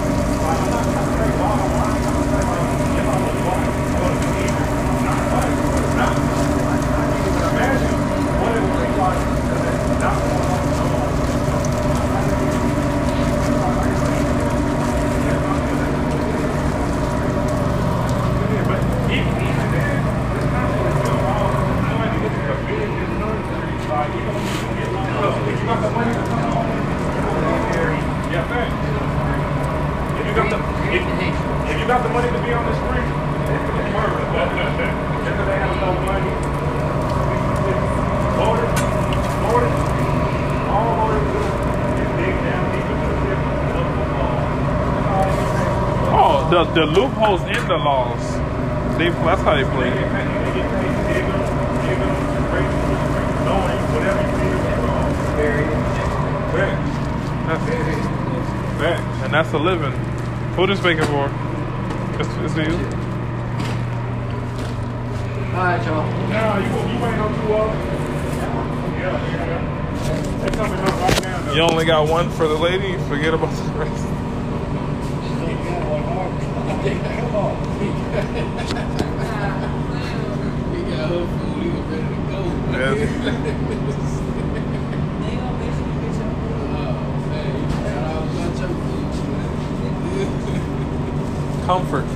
Like, I'm not trying to say why. I'm not trying to say, like, if I was white, I would have been easier. I'm not white. But it's not. I, I can't even imagine what it would be like because it's not going on. So, I think but even even then, it's not that it's still wrong. I might be looking for business nursery. Like, you know, you can get one of those. If you got the money to come home, you go in there. Yeah, thanks. If you got the if, if you got the money to be on the street, it's murder. Just because they have no money. Voters, voters, all voters do is dig down deep into the tip of the football. That's all they can say. Oh, the, the loopholes in the laws. They, that's how they play. They get paid, they get paid to dig them, dig them, break them, knowing whatever you need is wrong. Facts. That's, that, and that's a living. Who this making for? It's, it's you. Alright, y'all. Now, you, you ain't on two of? Yeah, yeah. Coming up right now. You only got one for the lady. Forget about the rest. We got her food, we ready to go. Yes. They gonna make sure you get your food. Man, you got all a bunch of food. Comfort.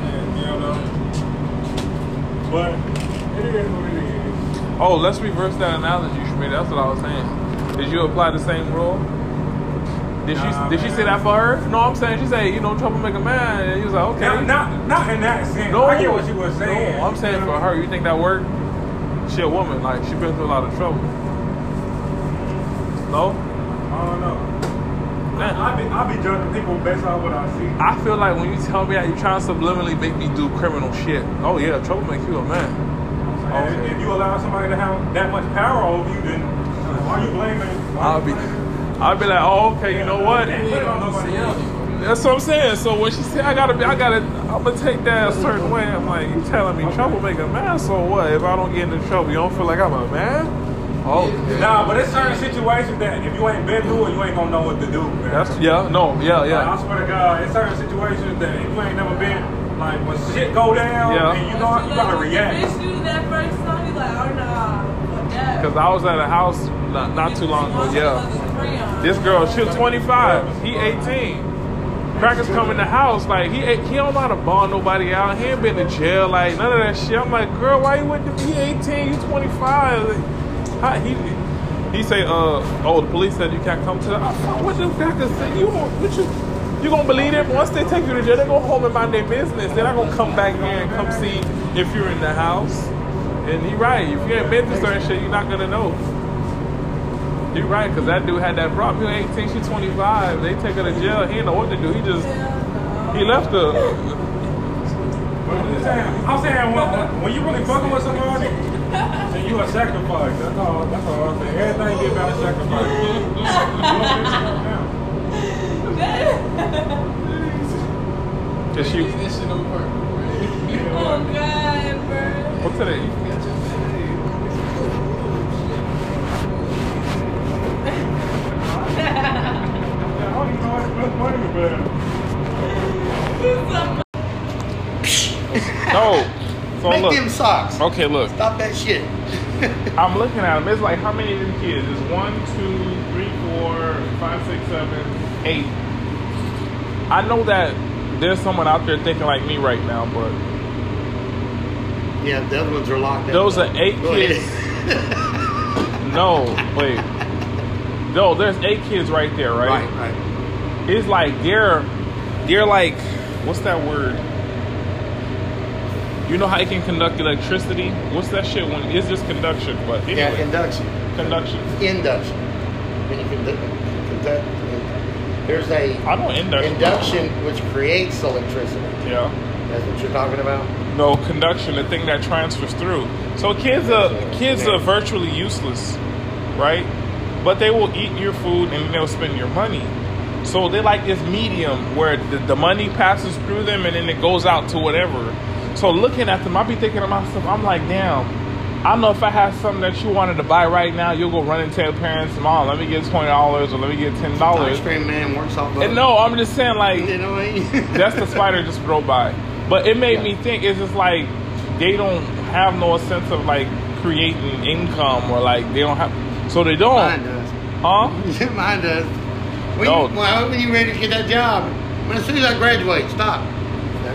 Yeah, you know. But it is what it is. Oh, let's reverse that analogy, Shmi. That's what I was saying. Did you apply the same rule? Did Nah, she did she say that for her? No, I'm saying she said, you know, troublemaker man. And he was like, okay. Not, not, not in that sense. No, I get what you were saying. No, I'm saying for her, you think that worked? She a woman, like she been through a lot of trouble. No? I don't know. Man. I be, I be judging people based on what I see. I feel like when you tell me that you trying to subliminally make me do criminal shit. Oh yeah, trouble make you a man. And Okay. If you allow somebody to have that much power over you, then why are you blaming? why I'll you be I'll be like, oh okay, you know what? Can't put it on nobody else. That's what I'm saying. So when she said I gotta be, I gotta, I'm gonna take that a certain way. I'm like, you telling me troublemaker man? So what? If I don't get into trouble, you don't feel like I'm a man? Oh, Nah, but it's certain situations that if you ain't been through it, you ain't gonna know what to do, man. that's yeah, no, yeah, Like, I swear to God, in certain situations that if you ain't never been, like when shit go down, Yeah. and you know you gotta react. Bitch, you that first time, you like, oh nah, fuck that. Cause I was at a house not, not too long ago. Yeah, this girl, she was 25, he 18. Crackers come in the house like he ain't- he don't know how to bond nobody out. He ain't been to jail, like none of that shit. I'm like, girl, why you went to be 18? You 25. Like, how, he he say, uh, oh, the police said you can't come to the. I, what the crackers say? You what you you gonna believe them? Once they take you to jail, they go home and mind their business. They're not gonna come back here and come see if you're in the house. And he right. If you ain't been through certain shit, you're not gonna know. You right, cause that dude had that problem. He 18, she 25. They take her to jail. He didn't know what to do. He just he left her. I'm saying, I'm saying when, when you really fucking with somebody, then you a sacrifice. That's all. That's all I'm saying. Everything get about a sacrifice. You don't fix it up now. Cause she Leave this shit on purpose, Oh God, bro. What's today? No. So Make look. them socks. Okay, look. Stop that shit. I'm looking at them. It's like how many of them kids? It's one, two, three, four, five, six, seven, eight. I know that there's someone out there thinking like me right now, but Yeah, the other ones are locked up. Those are eight Go kids. no, wait. No, there's eight kids right there, right? right, right. It's like they're they're like what's that word? You know how it can conduct electricity? What's that shit when it's just conduction, but anyway, Yeah, induction. conduction. Induction. When you conduct, conduct, there's a I know induction. induction which creates electricity. Yeah. That's what you're talking about. No conduction, the thing that transfers through. So kids are kids are virtually useless, right? But they will eat your food and they'll spend your money. So they like this medium where the, the money passes through them and then it goes out to whatever. So looking at them, I be thinking to myself, I'm like, damn. I know if I had something that you wanted to buy right now, you'll go run and tell parents, Mom, let me get twenty dollars or let me get ten dollars. Ice cream man works off. And no, I'm just saying like you know what I mean? that's the spider just drove by. But it made me think it's just like they don't have no sense of like creating income or like they don't have so they don't. does. Huh? Mine does. When, No. you, well, when you ready to get that job? When as soon as I graduate, stop.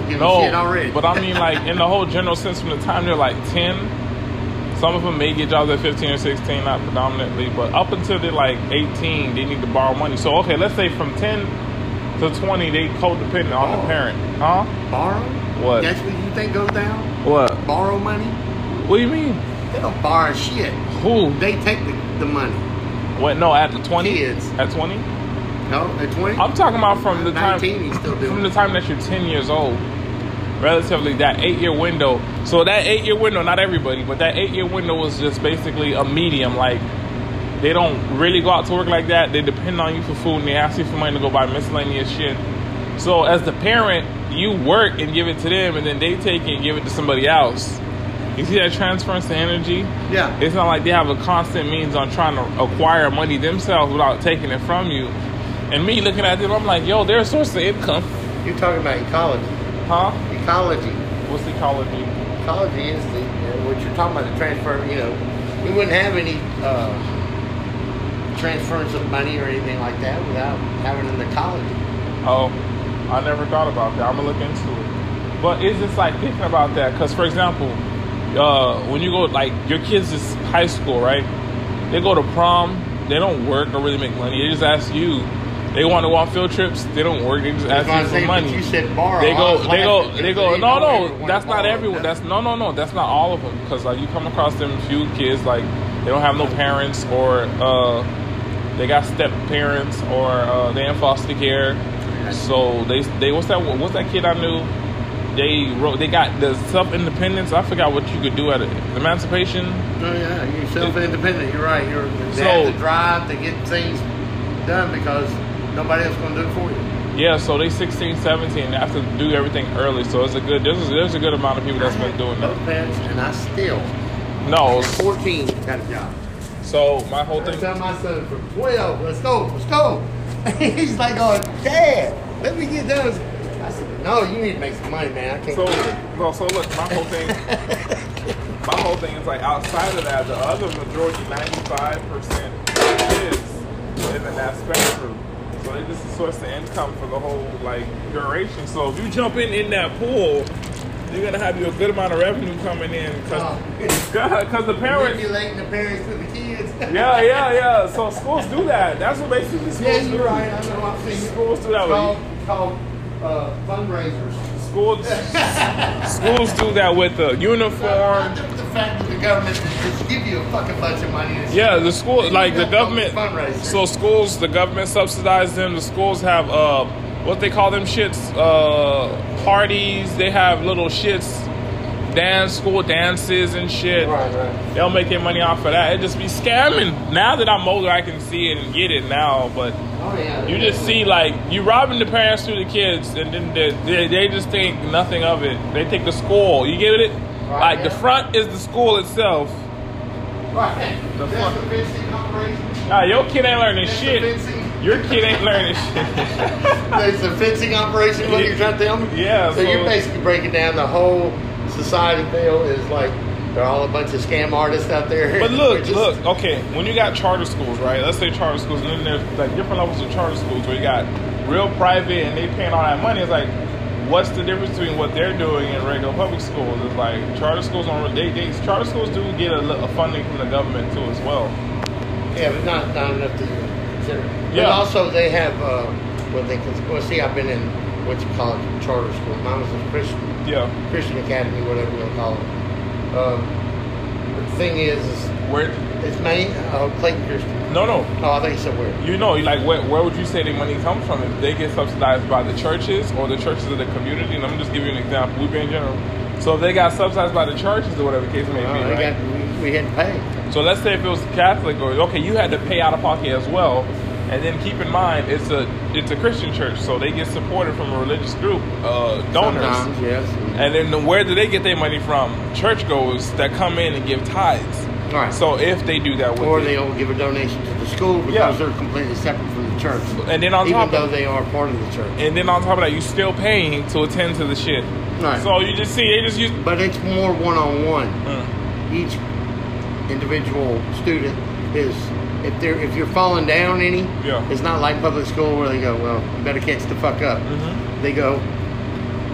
No. shit already. But I mean like in the whole general sense from the time they're like ten, some of them may get jobs at fifteen or sixteen, not predominantly, but up until they're like eighteen, they need to borrow money. So okay, let's say from ten to twenty they codependent on the parent. Huh? borrow? What? That's what you think goes down? What? Borrow money? What do you mean? They don't borrow shit. Who? They take the, the money. What no, at the twenty? Kids. At twenty? No, at 20? I'm talking about from the time 19, he's still doing from the time that you're 10 years old. Relatively, that eight year window. So that eight year window, not everybody, but that eight year window was just basically a medium. Like they don't really go out to work like that. They depend on you for food and they ask you for money to go buy miscellaneous shit. So as the parent, you work and give it to them, and then they take it and give it to somebody else. You see that transference to energy? Yeah. It's not like they have a constant means on trying to acquire money themselves without taking it from you. And me looking at them, I'm like, yo, they're a source of income. You're talking about ecology. Huh? Ecology. What's ecology? Ecology is the, uh, what you're talking about, the transfer, you know, we wouldn't have any uh, transference of money or anything like that without having an ecology. Oh, I never thought about that. I'm gonna look into it. But it's just like thinking about that, because for example, uh, when you go like your kids is high school, right? They go to prom. They don't work or really make money. They just ask you. They want to go on field trips. They don't work. They just ask That's what I'm you for but money. you said borrow. They go, they go, they go. they No, no, that's not everyone. That's no, no, no. That's not all of them. Because like you come across them few kids like they don't have no parents or uh, they got step parents or uh, they in foster care. So they they what's that what's that kid I knew? They wrote they got the self independence. I forgot what you could do at it. Emancipation. No, yeah, you're self-independent. You're right. You're they So- have the drive to get things done because nobody else going to do it for you. Yeah, so they 16, 17. They have to do everything early. So it's a good. There's a, there's a good amount of people that's been doing that. parents, and I still, No, 14, got a job. so my whole I thing. tell my son from 12, let's go, let's go. He's like, going, Dad, let me get those. No, you need to make some money, man. I can't So, do no, so look, my whole thing, my whole thing is like outside of that, the other majority, ninety-five percent kids live in that spectrum. So they just a source of income for the whole like duration. So if you jump in in that pool, you're gonna have you a good amount of revenue coming in because Oh. the parents. Manipulating the parents to the kids. Yeah, yeah, yeah. So schools do that. That's what basically schools Yeah, do. you're right. I know. I've seen. Schools do that. It's With called, called uh, fundraisers. schools, schools do that with the uniform. The fact that the government just give you a fucking bunch of money. and Yeah, the school, like the government. fundraisers. So schools, the government subsidize them. The schools have uh, what they call them shits, uh, parties. They have little shits dance school dances and shit. Right, right. They'll make their money off of that. It just be scamming. Now that I'm older, I can see it and get it now. But Oh yeah. you just see like you robbing the parents through the kids, and then they, they, they just think nothing of it. They think the school. You get it? Right, like the front is the school itself. Right. The That's fuck? the fencing operation. Nah, your kid ain't learning That's shit. Your kid ain't learning shit. It's a fencing operation. What you're trying to tell me? Yeah, So, so- you're basically breaking down the whole society bill is like they're all a bunch of scam artists out there. But look, just- look, okay, when you got charter schools, right? Let's say charter schools, and then there's like different levels of charter schools where you got real private and they paying all that money. It's like, what's the difference between what they're doing and regular public schools? It's like charter schools on they, they charter schools do get a, a funding from the government too as well. Yeah, but not not enough to consider. But Yeah. also they have uh, what they can. well. See, I've been in what you call it charter school. Mine was a Christian Yeah, Christian academy, whatever you want to call it. Um, the thing is, is where? it's main uh, Clayton Christian. No, no. Oh, I think you said where. You know, like where, where would you say the money comes from? If they get subsidized by the churches or the churches of the community, and I'm just give you an example. We've been in general. So if they got subsidized by the churches or whatever the case may Well, be, right? got, we, we had to pay. So let's say if it was Catholic or okay, you had to pay out of pocket as well. And then keep in mind it's a it's a Christian church, so they get supported from a religious group, uh, donors. Sometimes, yes. And then where do they get their money from? Churchgoers that come in and give tithes. Right. So if they do that with or it. they'll give a donation to the school because Yeah. they're completely separate from the church. And then on even top though of they are part of the church. and then on top of that, you're still paying to attend to the shit. Right. So you just see they just use. But it's more one on one. Each individual student is if they're if you're falling down any, Yeah. it's not like public school where they go, well, you better catch the fuck up. Mhm. They go,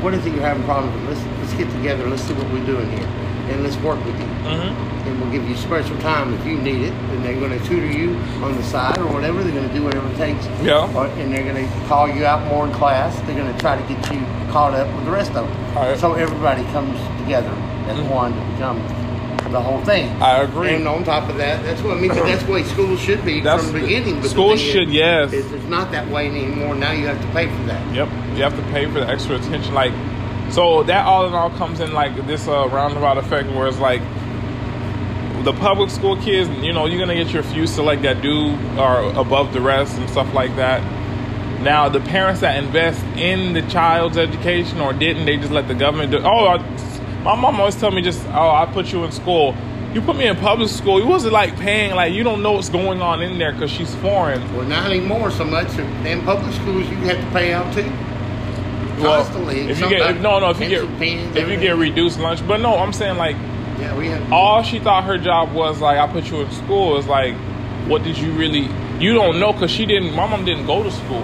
what is it you're having problems with? Let's let's get together. Let's see what we're doing here, and let's work with you. Mm-hmm. And we'll give you special time if you need it. And they're going to tutor you on the side or whatever. They're going to do whatever it takes. Yeah. Or, and they're going to call you out more in class. They're going to try to get you caught up with the rest of them. Right. So everybody comes together as Mhm. one to become the whole thing. I agree. And on top of that, that's what I mean. But that's the way schools should be That's from the the- beginning. But the schools is, should, yes. It's, it's not that way anymore. Now you have to pay for that. Yep, you have to pay for the extra attention. Like, so that all in all comes in like this uh, roundabout effect, where it's like the public school kids. You know, you're gonna get your few select that do are above the rest and stuff like that. Now, the parents that invest in the child's education or didn't, they just let the government do. Oh, I, my mom always tell me just, oh, I put you in school. You put me in public school. You wasn't like paying, like you don't know what's going on in there because she's foreign. Well, not anymore so much. In public schools, you have to pay out too. Well, Constantly. If you get if, no no if you get pens, if you get reduced lunch, but no, I'm saying like Yeah, we have. all she thought her job was like I put you in school is like what did you really you don't know because she didn't my mom didn't go to school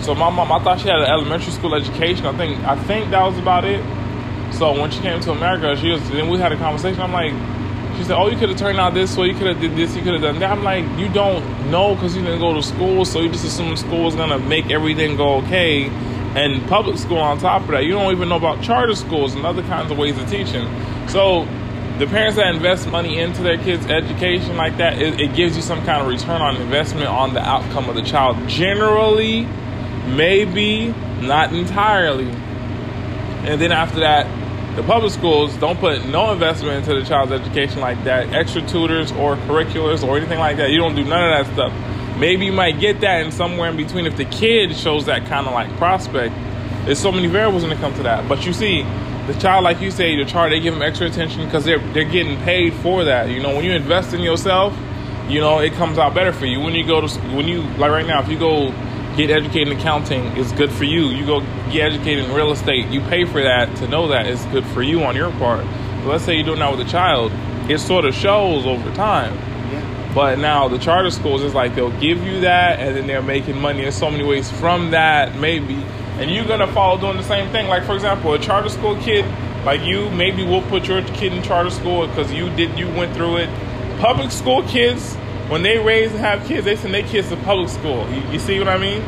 so my mom I thought she had an elementary school education I think I think that was about it so when she came to America she was then we had a conversation. I'm like she said oh you could have turned out this way. You could have did this. You could have done that. I'm like you don't know because you didn't go to school so you just assume school is gonna make everything go okay and public school on top of that. You don't even know about charter schools and other kinds of ways of teaching. So the parents that invest money into their kids' education like that, it, it gives you some kind of return on investment on the outcome of the child. Generally, maybe, not entirely. And then after that, the public schools don't put no investment into the child's education like that, extra tutors or curriculars or anything like that. You don't do none of that stuff. Maybe you might get that in somewhere in between if the kid shows that kind of like prospect. There's so many variables when it comes to that. But you see, the child, like you say, the child, they give them extra attention because they're they're getting paid for that. You know, when you invest in yourself, you know it comes out better for you. When you go to when you like right now, if you go get educated in accounting, is good for you. You go get educated in real estate, you pay for that to know that it's good for you on your part. But let's say you're doing that with a child, it sort of shows over time. Yeah. But now the charter schools is like they'll give you that, and then they're making money in so many ways from that, maybe. And you're gonna follow doing the same thing. Like for example, a charter school kid like you, maybe we'll put your kid in charter school because you did you went through it. Public school kids, when they raise and have kids, they send their kids to public school. You, you see what I mean?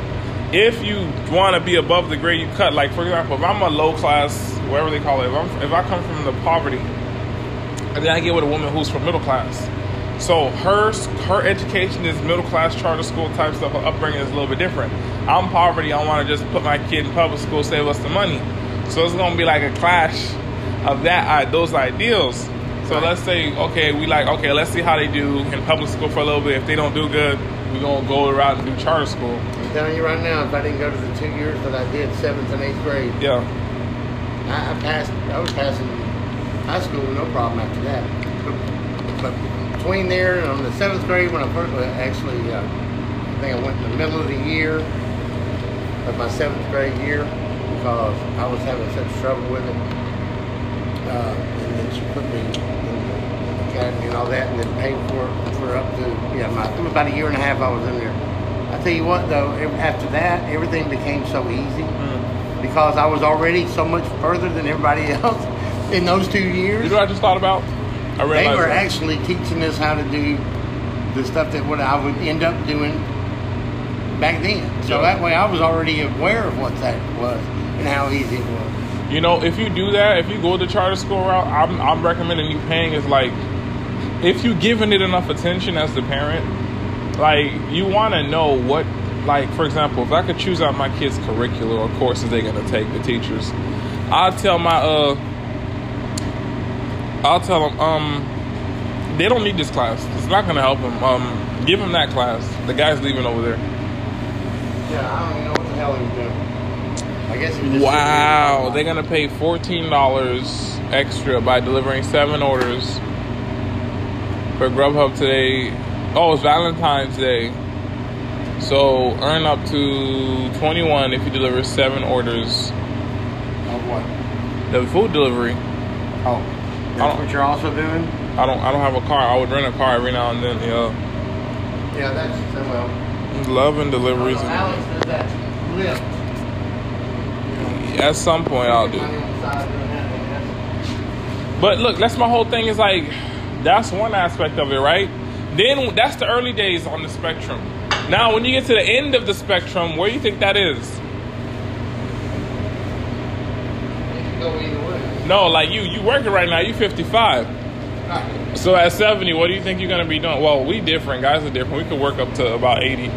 If you want to be above the grade you cut, like for example, if I'm a low class, whatever they call it, if, I'm, if I come from the poverty, and then I get with a woman who's from middle class. So her her education is middle class charter school type stuff. Her upbringing is a little bit different. I'm poverty. I want to just put my kid in public school, save us the money. So it's gonna be like a clash of that those ideals. So Right. let's say okay, we like okay, let's see how they do in public school for a little bit. If they don't do good, we're gonna go around and do charter school. I'm telling you right now, if I didn't go to the two years that I did, seventh and eighth grade, Yeah. I, I passed. I was passing high school no problem after that. But, between there and on the seventh grade, when I first actually, uh, I think I went in the middle of the year of my seventh grade year because I was having such trouble with it. Uh, and then she put me in the academy and all that, and then paid for for up to yeah, my it was about a year and a half I was in there. I tell you what though, after that, everything became so easy mm. because I was already so much further than everybody else in those two years. You know what I just thought about? I They were that. actually teaching us how to do the stuff that what I would end up doing back then. So Yeah. that way I was already aware of what that was and how easy it was. You know, if you do that, if you go the charter school route, I'm, I'm recommending you paying is like, if you giving it enough attention as the parent, like you want to know what, like for example, if I could choose out my kids' curriculum or courses they're gonna take, the teachers, I'll tell my uh, I'll tell them um, they don't need this class. It's not gonna help them. Um, give them that class. The guy's leaving over there. Yeah, I don't even know what the hell he was doing. I guess he just Wow, they're gonna pay fourteen dollars extra by delivering seven orders for Grubhub today. Oh, it's Valentine's Day, so earn up to twenty-one if you deliver seven orders. Of what? The food delivery. Oh, I that's don't- what you're also doing? I don't. I don't have a car. I would rent a car every now and then. Yeah, Yeah, that's uh, well. love and deliveries. Well, Alex does that Lyft. At some point, I'll do. money on the side doing that, and that's- But look, that's my whole thing. Is like that's one aspect of it, right? Then that's the early days on the spectrum. Now, when you get to the end of the spectrum, where do you think that is? It can go either way. No, like you, you working right now. You 55. So at 70, what do you think you're gonna be doing? Well, we different. Guys are different. We could work up to about 80.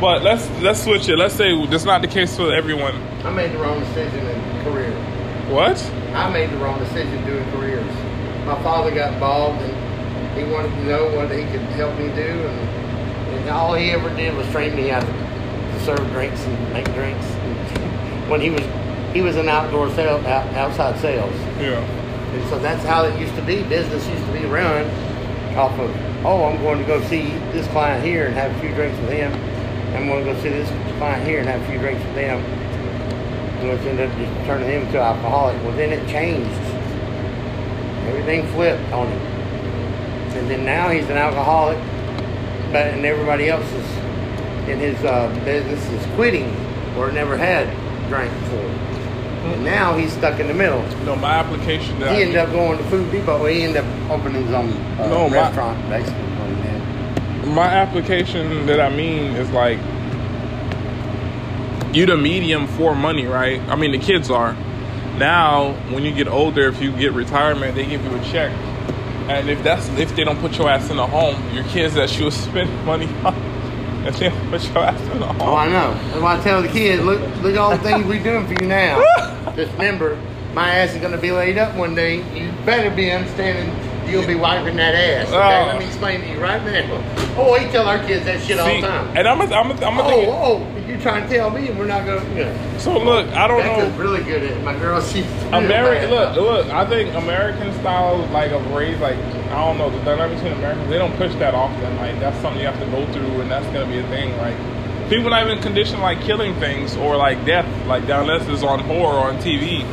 But let's let's switch it. Let's say that's not the case for everyone. I made the wrong decision in career. What? I made the wrong decision doing careers. My father got involved and he wanted to know what he could help me do, and, and all he ever did was train me how to, to serve drinks and make drinks. when he was he was an outdoor sales, out, outside sales, Yeah. and so that's how it used to be. Business used to be run off of oh, I'm going to go see this client here and have a few drinks with him. I'm going to go see this client here and have a few drinks with them. Which ended up just turning him into an alcoholic. Well, then it changed. Everything flipped on him. And then now he's an alcoholic, but and everybody else is in his uh, business is quitting or never had drank before. And now he's stuck in the middle. No, my application that He I ended up going to Food Depot. He ended up opening his own uh, No, my- restaurant, basically. what he did. my application that I mean is like you the medium for money, right? I mean the kids are. Now, when you get older, if you get retirement, they give you a check. And if that's if they don't put your ass in a home, your kids that you spend money on, if they don't put your ass in a home. Oh, I know. That's why I tell the kids, look, look at all the things we're doing for you now. Just remember, my ass is going to be laid up one day. You better be understanding you'll be wiping that ass. Okay? Oh. Let me oh. explain to you right now. Oh, we tell our kids that shit all See, the time. and I'm a, I'm a, I'm a Oh, oh, you're trying to tell me we're not going to, you know. so look, I don't Becca's know. really good at. My girl, she's real American, look, look. I think American style, like of raise, like I don't know, the dynamic between Americans, they don't push that often. Like that's something you have to go through, and that's gonna be a thing. Like people not even conditioned like killing things or like death, like down unless it's on horror or on TV.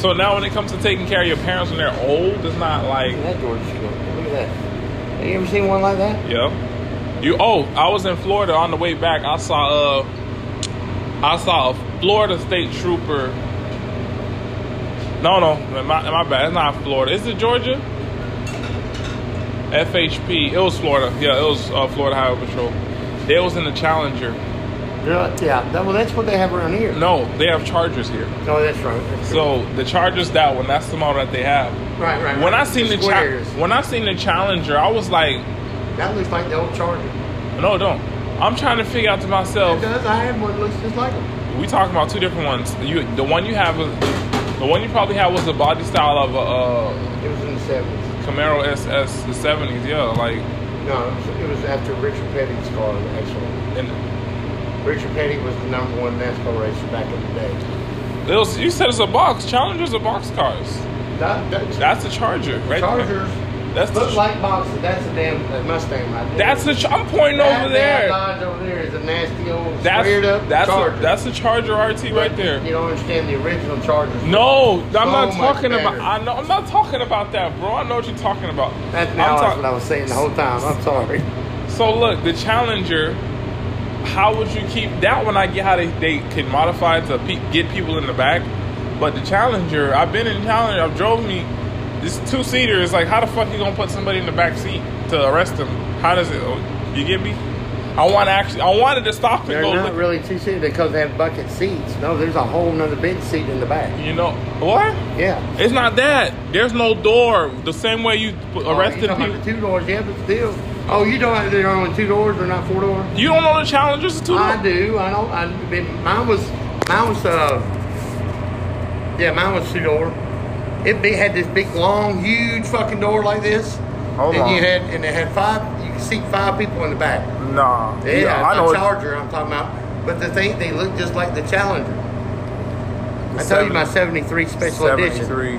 So now when it comes to taking care of your parents when they're old, it's not like Look at that Georgia school. Look at that. Have you ever seen one like that? yeah. You oh, I was in Florida on the way back. I saw uh, I saw a Florida State Trooper. No, no, my, my bad. It's not Florida. Is it Georgia? FHP. It was Florida. Yeah, it was uh, Florida Highway Patrol. They was in the Challenger. Yeah, yeah. That, well, that's what they have around here. No, they have Chargers here. Oh, that's right. That's So the Chargers, that one, that's the model that they have. right, right. When right. I seen the cha- when I seen the Challenger, I was like, that looks like the old Charger. no, don't. I'm trying to figure out to It myself. does. I have one that looks just like them. We talking about two different ones. You, the one you have, The one you probably had was the body style of a uh, It was in the seventies. Camaro SS, the seventies. Yeah, like No, it was, it was after Richard Petty's car, actually. and Richard Petty was the number one NASCAR racer back in the day. it was. You said it's a box. Challengers are box cars. That, that, That's a Charger, right? there. Chargers That's the. look like boxes. That's a damn uh, Mustang right there. That's the. Ch- I'm pointing that over there. Dodge over there is a nasty old That's squared up that's Charger. a, that's a Charger RT right But there. You don't understand the original Chargers. No, I'm So not talking about. I know. I'm not talking about that, bro. I know what you're talking about. That's now talk- that's what I was saying the whole time. I'm sorry. So look, the Challenger. How would you keep that one? I get how they, they can modify it to pe- get people in the back, but the Challenger. I've been in the Challenger. I've drove me. This two seater is like, how the fuck you gonna put somebody in the back seat to arrest them? How does it? oh, You get me? I want to actually. I wanted to stop and They're go not look. really two seater because they have bucket seats. No, there's a whole nother big seat in the back. You know what? Yeah. It's not that. There's no door. The same way you Oh, arrested talking people. two doors, yeah, but still. Oh, you don't have they're only two doors, they're not four doors. You don't know the Challengers are two I do. I don't. I mean, mine was mine was uh yeah, mine was two door. It be, had this big, long, huge fucking door like this. Hold and on. you had and it had five. You could seat five people in the back. Nah. Yeah, I know. a Charger. I'm talking about. But the thing, they look just like the Challenger. I told you my '73 special edition. 73,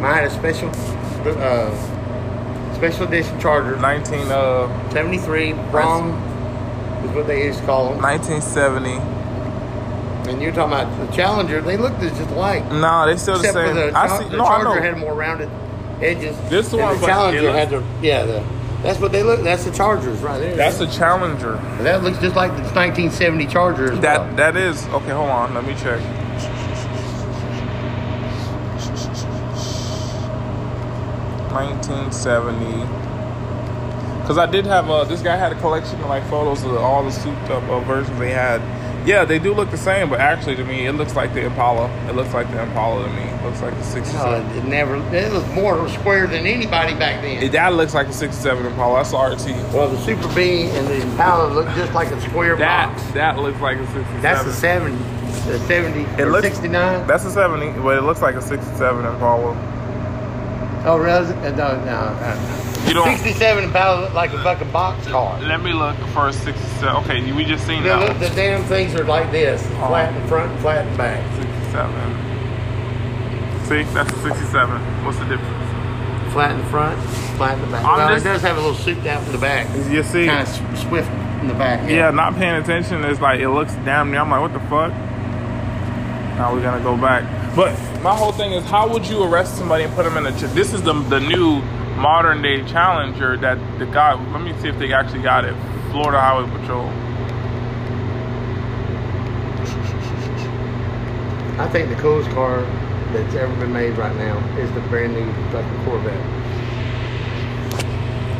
Mine had a special, uh, special edition Charger. 19, uh, 73 Brom is what they used to call them. 1970. And you're talking about the Challenger. They looked just alike. Nah, they still the same. for the, I see. the No, I Charger know. had more rounded edges. This and one, the Challenger it had the yeah the. That's what they look. That's the Chargers right there. That's the Challenger. that looks just like the 1970 Charger. as That well. that is okay. Hold on, let me check. Nineteen seventy. Cause I did have uh this guy had a collection of like photos of all the souped up uh, versions they had. Yeah, they do look the same, but actually to me it looks like the Impala. It looks like the Impala to me. It looks like the No, '67. it never. It was more square than anybody back then. It, that looks like a '67 Impala. That's the RT. well, the Super Bee and the Impala look just like a square That box. that looks like a '67. That's the 70, the 70, It looks 69. That's a 70, but it looks like a 67 Impala. Oh, really? Uh, No, no. Uh, You don't. 67 Impala look like a fucking box car. Let me look for a 67. Okay, we just seen The, that. the damn things are like this: flat in front, and flat in back. 67. See, that's a 67. What's the difference? Flat in the front, flat in the back. I'm well, just- it does have a little souped out in the back. You see? Kind of swift in the back. Yeah, not paying attention is like, it looks damn near. I'm like, what the fuck? Now we're gonna go back. But my whole thing is, how would you arrest somebody and put them in a. Ch- this is the, the new modern day Challenger that the guy. Let me see if they actually got it. Florida Highway Patrol. I think the coolest car that's ever been made right now is the brand new fucking Corvette.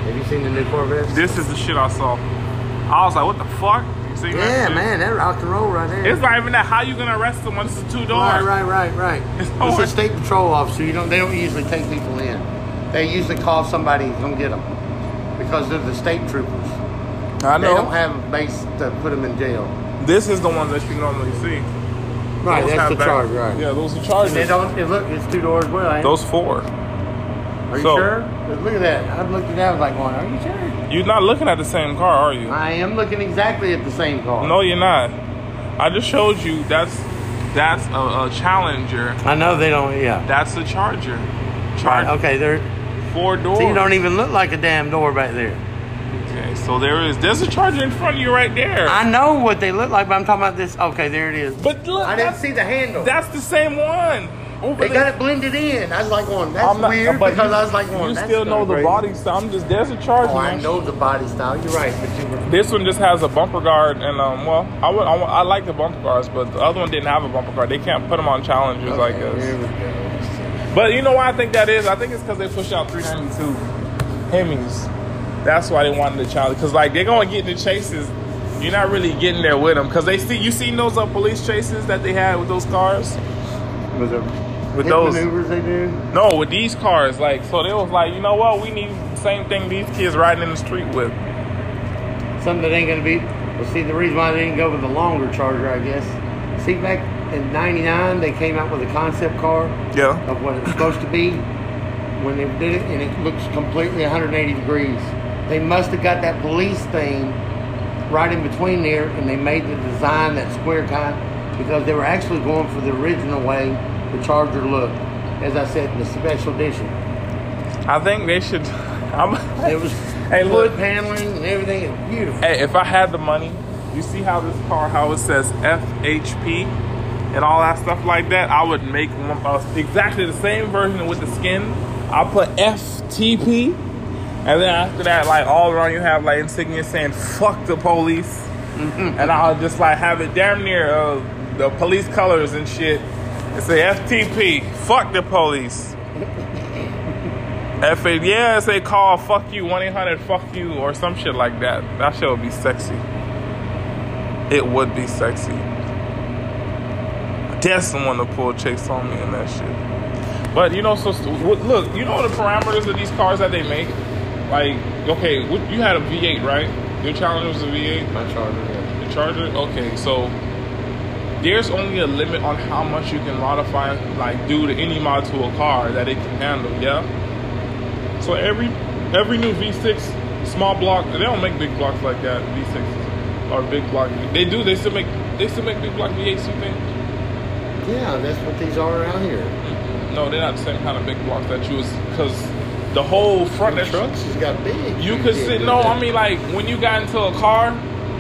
Have you seen the new Corvette? This is the shit I saw. I was like, what the fuck? You see Yeah, that shit? man, that rock and roll right there. It's not even that. How you gonna arrest someone? This is two doors. Right, right, right, right. It's It's, a state patrol officer. You don't. They don't usually take people in. They usually call somebody to come get them because they're the state troopers. I know. They don't have a base to put them in jail. This is the one that you normally see. Right, Those that's the back- charge. Right. Yeah, those are And charges. they don't. It, look, it's two doors. Well. Those four. Are you so- sure? Look at that. I looked at that. I was like, going, "Are you sure?" You're not looking at the same car, are you? I am looking exactly at the same car. No, you're not. I just showed you. That's that's a, a Challenger. I know they don't. Yeah. That's a Charger. Right. Charger. Okay. They're. Four doors. So you don't even look like a damn door back there. Okay, so there is. There's a Charger in front of you right there. I know what they look like, but I'm talking about this. Okay, there it is. but look, I didn't see the handle. that's the same one. Over They got it blended in. I was like, going, that's not- weird but because you- I was like, going, You that's still know the crazy. body style. I'm just there's a Charger. Oh, I know the body style. You're right, but you were. This one just has a bumper guard, and um, well, I would, I, would- I like the bumper guards, but the other one didn't have a bumper guard. They can't put them on Challengers like Okay, this. Here we go. But you know why I think that is? I think it's because they push out 392 Hemis. That's why they wanted the challenge. Because like they're gonna get the chases, you're not really getting there with them. Because they see you seen those uh, police chases that they had with those cars. Was it With hit those- maneuvers they do? No, with these cars, like so they was like, you know what? We need the same thing these kids riding in the street with. Something that ain't gonna be. Well, see, the reason why they didn't go with the longer charger, I guess. See back in '99 they came out with a concept car Yeah. of what it's supposed to be when they did it, and it looks completely 180 degrees. They must have got that police thing right in between there, and they made the design that square kind because they were actually going for the original way the Charger looked. As I said, the special edition. I think they should. I'm, It was Hey, wood look. paneling and everything. It was beautiful. Hey, if I had the money, you see how this car, how it says FHP and all that stuff like that, I would make one, uh, exactly the same version with the skin. I'll put FTP, and then after that, like all around you have like insignia saying "fuck the police," and I'll just like have it damn near uh, the police colors and shit. It say FTP, fuck the police. F A yeah, it say call fuck you one eight hundred fuck you or some shit like that. That shit would be sexy. It would be sexy. That's someone to pull chicks on me and that shit. But you know, so look, you know the parameters of these cars that they make. Like, okay, you had a V8, right? Your Challenger was a V8. My Charger. Yeah. The Charger. Okay, so there's only a limit on how much you can modify, like do to any mod to a car that it can handle. Yeah. So every every new V6 small block, they don't make big blocks like that. V6 or big block. They do. They still make they still make big block V8s. You think? Yeah, that's what these are around here. Mm-hmm. No, they're not the same kind of big blocks that you was because the whole front The that trucks has got big. You could sit. No. I mean like when you got into a car,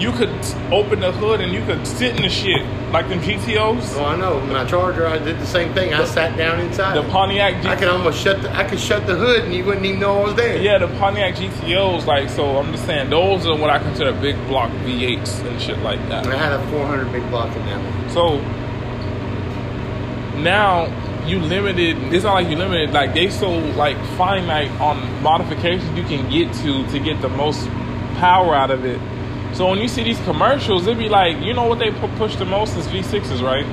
you could open the hood and you could sit in the shit like them GTOs, Oh, I know. My Charger, I did the same thing. I sat down inside. the. Pontiac. I could almost shut the I could shut the hood and you wouldn't even know I was there. yeah, the Pontiac GTOs. Like so, I'm just saying those are what I consider big block V8s and shit like that. And I had a 400 big block in that one. So now you limited. It's not like you limited. Like they so like finite on modifications you can get to to get the most power out of it. So when you see these commercials, it'd be like, you know what they pu- push the most is V6s, right?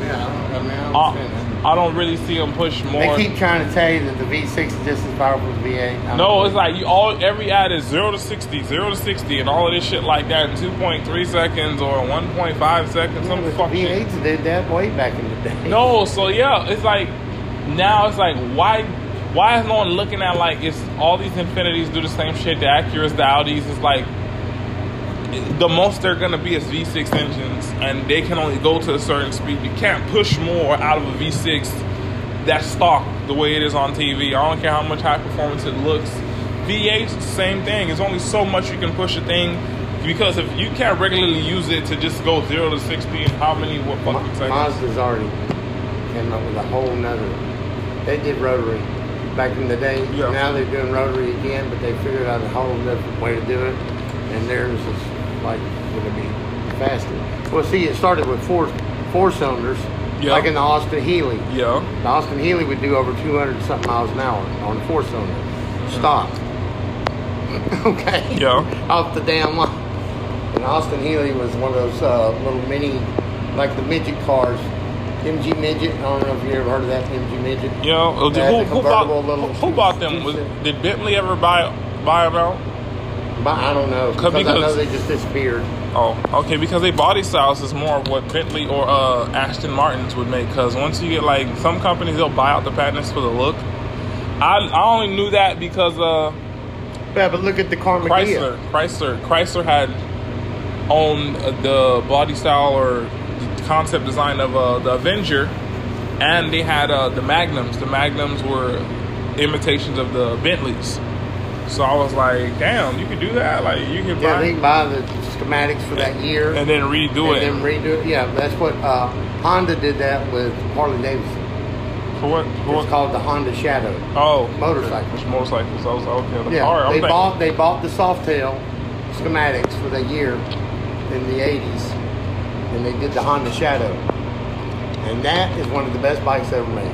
Yeah, I mean, I I, understand that. I don't really see them push more. They keep trying to tell you that the V6 is just as powerful as V8. I no, it's like you all every ad is zero to 60, 0 to sixty, and all of this shit like that in two point three seconds or one point five seconds, Yeah, some fuck. V8s did that way back in the day. No, so yeah, it's like now it's like why why is no one looking at like it's all these Infinitis do the same shit, the Acuras, the Audis, it's like the most they're gonna be is V6 engines, and they can only go to a certain speed. You can't push more out of a V6 that's stock the way it is on TV. I don't care how much high performance it looks. V8's the same thing. There's only so much you can push a thing because if you can't regularly use it to just go zero to sixty in how many what Ma- fucking seconds? Mazda's already came up with a whole nother. They did rotary back in the day. Yeah. Now they're doing rotary again, but they figured out a whole different way to do it, and theirs is like going to be faster. Well, see, it started with four four cylinders, Yeah. like in the Austin Healey. Yeah. The Austin Healey would do over 200 something miles an hour on a four cylinder. Stock. okay. Yeah. Off the damn line. And Austin Healey was one of those uh, little mini, like the midget cars. MG Midget. I don't know if you ever heard of that MG Midget. Yeah. who, who bought who bought them? Was, did Bentley ever buy buy them out? But I don't know Cause- because I know they just disappeared. Oh, okay. Because they body styles is more of what Bentley or uh, Aston Martins would make. Because once you get like some companies, they'll buy out the patents for the look. I I only knew that because uh, Yeah, but look at the Carmageddon. Chrysler Chrysler Chrysler had owned uh, the body style or the concept design of uh, the Avenger, and they had uh, the Magnums. The Magnums were imitations of the Bentleys. So I was like, damn, you can do that. Like you can Yeah, buy they can buy the schematics for that year. and then redo it. and then redo it. Yeah, that's what uh, Honda did that with Harley Davidson. for what? For It's what? called the Honda Shadow. Oh, Motorcycles. Which motorcycles? I was okay. The Yeah, car. They thinking- bought they bought the Softail schematics for that year in the '80s, and they did the Honda Shadow, and that is one of the best bikes ever made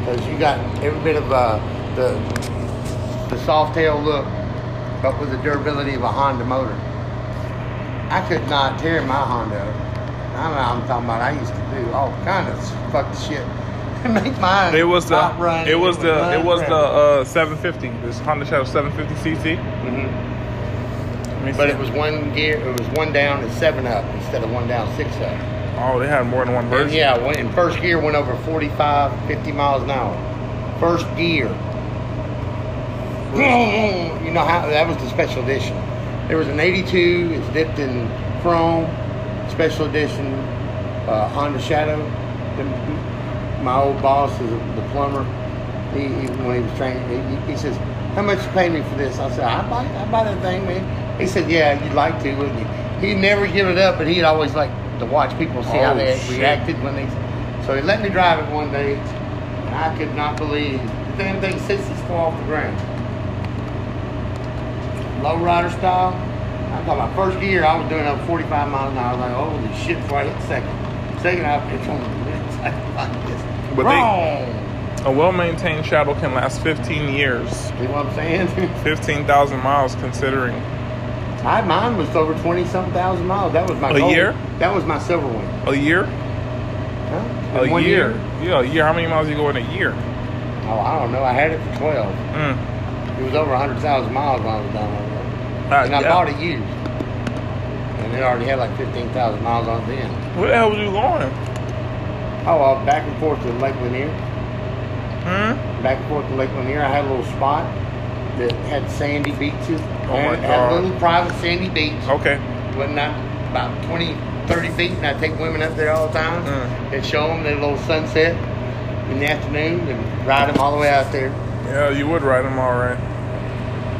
because you got every bit of uh, the the Softail look, but with the durability of a Honda motor. I could not tear my Honda. I know I'm talking about. I used to do all kind of fucked shit make mine. It was the running. it was the it was the uh 750. This Honda Shadow 750 CC. Mm-hmm. But it was one gear. It was one down and seven up instead of one down six up. Oh, they had more than one And version. yeah, went in first gear went over 45, 50 miles an hour. First gear. You know how that was the special edition. There was an 82. It's dipped in chrome. Special edition uh, Honda Shadow. My old boss is the plumber. He, he when he was training, he, he says, "How much you pay me for this?" I said, "I buy, I buy that thing, man." He said, "Yeah, you'd like to, wouldn't you?" He'd never give it up, but he'd always like to watch people see how Oh, they shit. reacted when they. So he let me drive it one day, and I could not believe the damn thing sits this far off the ground. Low rider style. I'm talking about first gear. I was doing up 45 miles an hour. I was like, holy shit! Before I hit second, second I it's on it's like, like this. But they-. A well-maintained Shadow can last 15 years, See what I'm saying? 15,000 miles, considering. I, mine was over 20 some thousand miles. That was my A gold. year? That was my silver one. A year? Huh? A one year. Yeah, a year. How many miles you go in a year? Oh, I don't know. I had it for 12. Mm. It was over 100,000 miles when I was done with it. Uh, And I yeah. bought it used. And it already had like 15,000 miles on it then. Where the hell was you going? Oh, I was back and forth to Lake Lanier. Hmm? Back and forth to Lake Lanier. I had a little spot that had sandy beaches. Oh, my had a little private sandy beach. Okay. Wasn't that about 20, 30 feet? And I take women up there all the time Mm. and show them their little sunset in the afternoon and ride them all the way out there. Yeah, you would ride them all right.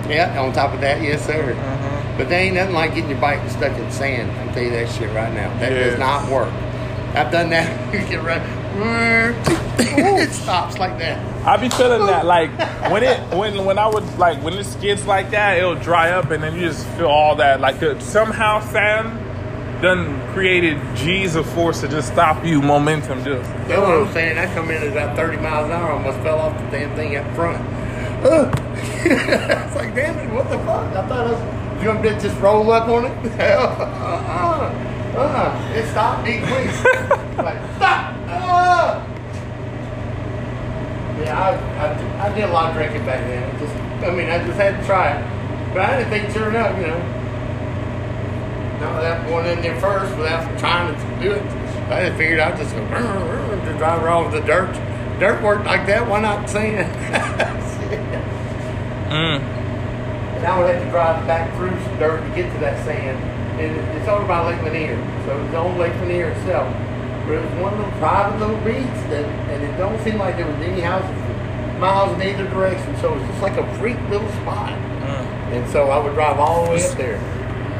Yeah, on top of that, yes, sir. Mhm. But they ain't nothing like getting your bike stuck in sand. I'll tell you that shit right now. That Yes. does not work. I've done that. you get right. it stops like that. I be feeling that like when it when when I would like when it skids like that, it'll dry up and then you just feel all that like uh, somehow sand done created G's of force to just stop you momentum just. That's what I'm saying. I come in at about 30 miles an hour, almost fell off the damn thing up front. Ugh. it's like, damn it, what the fuck? I thought I was, me to just roll up on it? Hell, uh, uh, uh. It stopped me quick. like, stop! Uh. Yeah, I, I, I did a lot of drinking back then. It just, I mean, I just had to try it. But I didn't think, sure enough, you know, not without going in there first, without trying to do it. I just figured I'd just go to drive around with the dirt. Dirt worked like that. Why not sand? Mm. and I would have to drive back through some dirt to get to that sand. And it's over by Lake Lanier, so it's on Lake Lanier itself. But it was one little private little beach that, and it don't seem like there was any houses miles in either direction. So it was just like a freak little spot. Mm. And so I would drive all the way up there.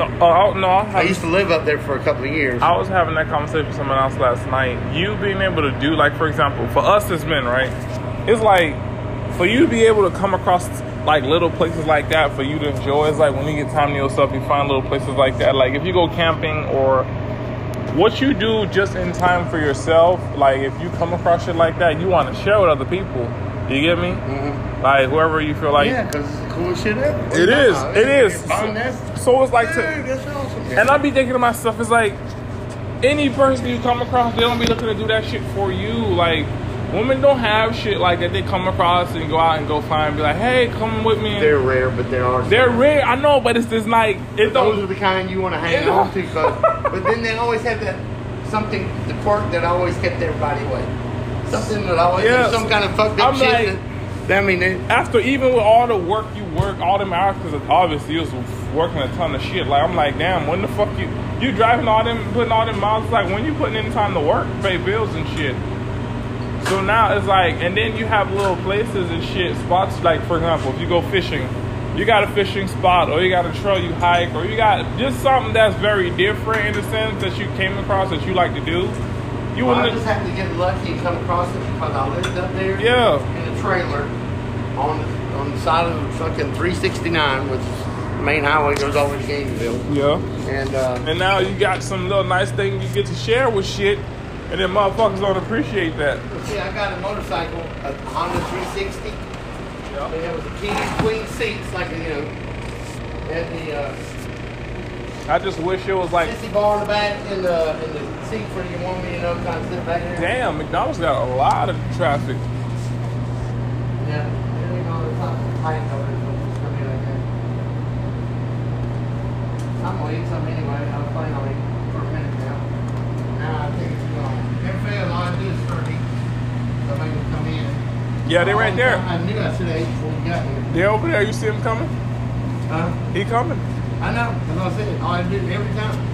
Uh, uh, no, I, I used to live up there for a couple of years. I was having that conversation with someone else last night. You being able to do, like, for example, for us as men, right? It's like for you to be able to come across like little places like that for you to enjoy. It's like when you get time to yourself, you find little places like that. Like if you go camping or what you do just in time for yourself. Like if you come across shit like that, you want to share with other people. You get me? Mhm. Like whoever you feel like. yeah, because it's coolest shit ever. It is. Wow, It is. That's, So it's like to. And I be thinking to myself, it's like any person you come across, they don't be looking to do that shit for you. Like women don't have shit like that. They come across and go out and go find, be like, hey, come with me. They're rare, but there are. some. They're rare. I know, but it's just like it Those are the kind you want to hang on to, cause, but then they always have that something, the quirk that always kept everybody away. Something that always, Yeah. some kind of fucked up I'm shit. like- that, I mean, they, After even with all the work you work, all them hours, because obviously you was working a ton of shit. Like I'm like, damn, when the fuck you you driving all them, putting all them miles? Like when you putting in time to work, pay bills and shit. So now it's like, and then you have little places and shit, spots like, for example, if you go fishing, you got a fishing spot, or you got a trail you hike, or you got just something that's very different in the sense that you came across that you like to do. You well, I just happened to get lucky and come across it because I lived up there. Yeah. In a trailer on the, on the side of fucking 369, which is the main highway goes over to Gainesville. yeah. And uh, And now you got some little nice thing you get to share with shit, and then motherfuckers don't appreciate that. see, I got a motorcycle, a Honda 360. Yeah. They have the king queen seats, like you know, and the. Uh, I just wish it was like, Sissy bar in the back in the in the seat for want me, you know, kind of sit back there. damn, McDonald's got a lot of traffic. Yeah. You know, it's not tight though. It's gonna be like that. I'm gonna eat some anyway. I was planning on eating for a minute now. Now I think I made them come in. Yeah, they right there. I knew I should have ate before we got here. They're over there. You see them coming? Huh? He coming. I know. What I said. All I do every time.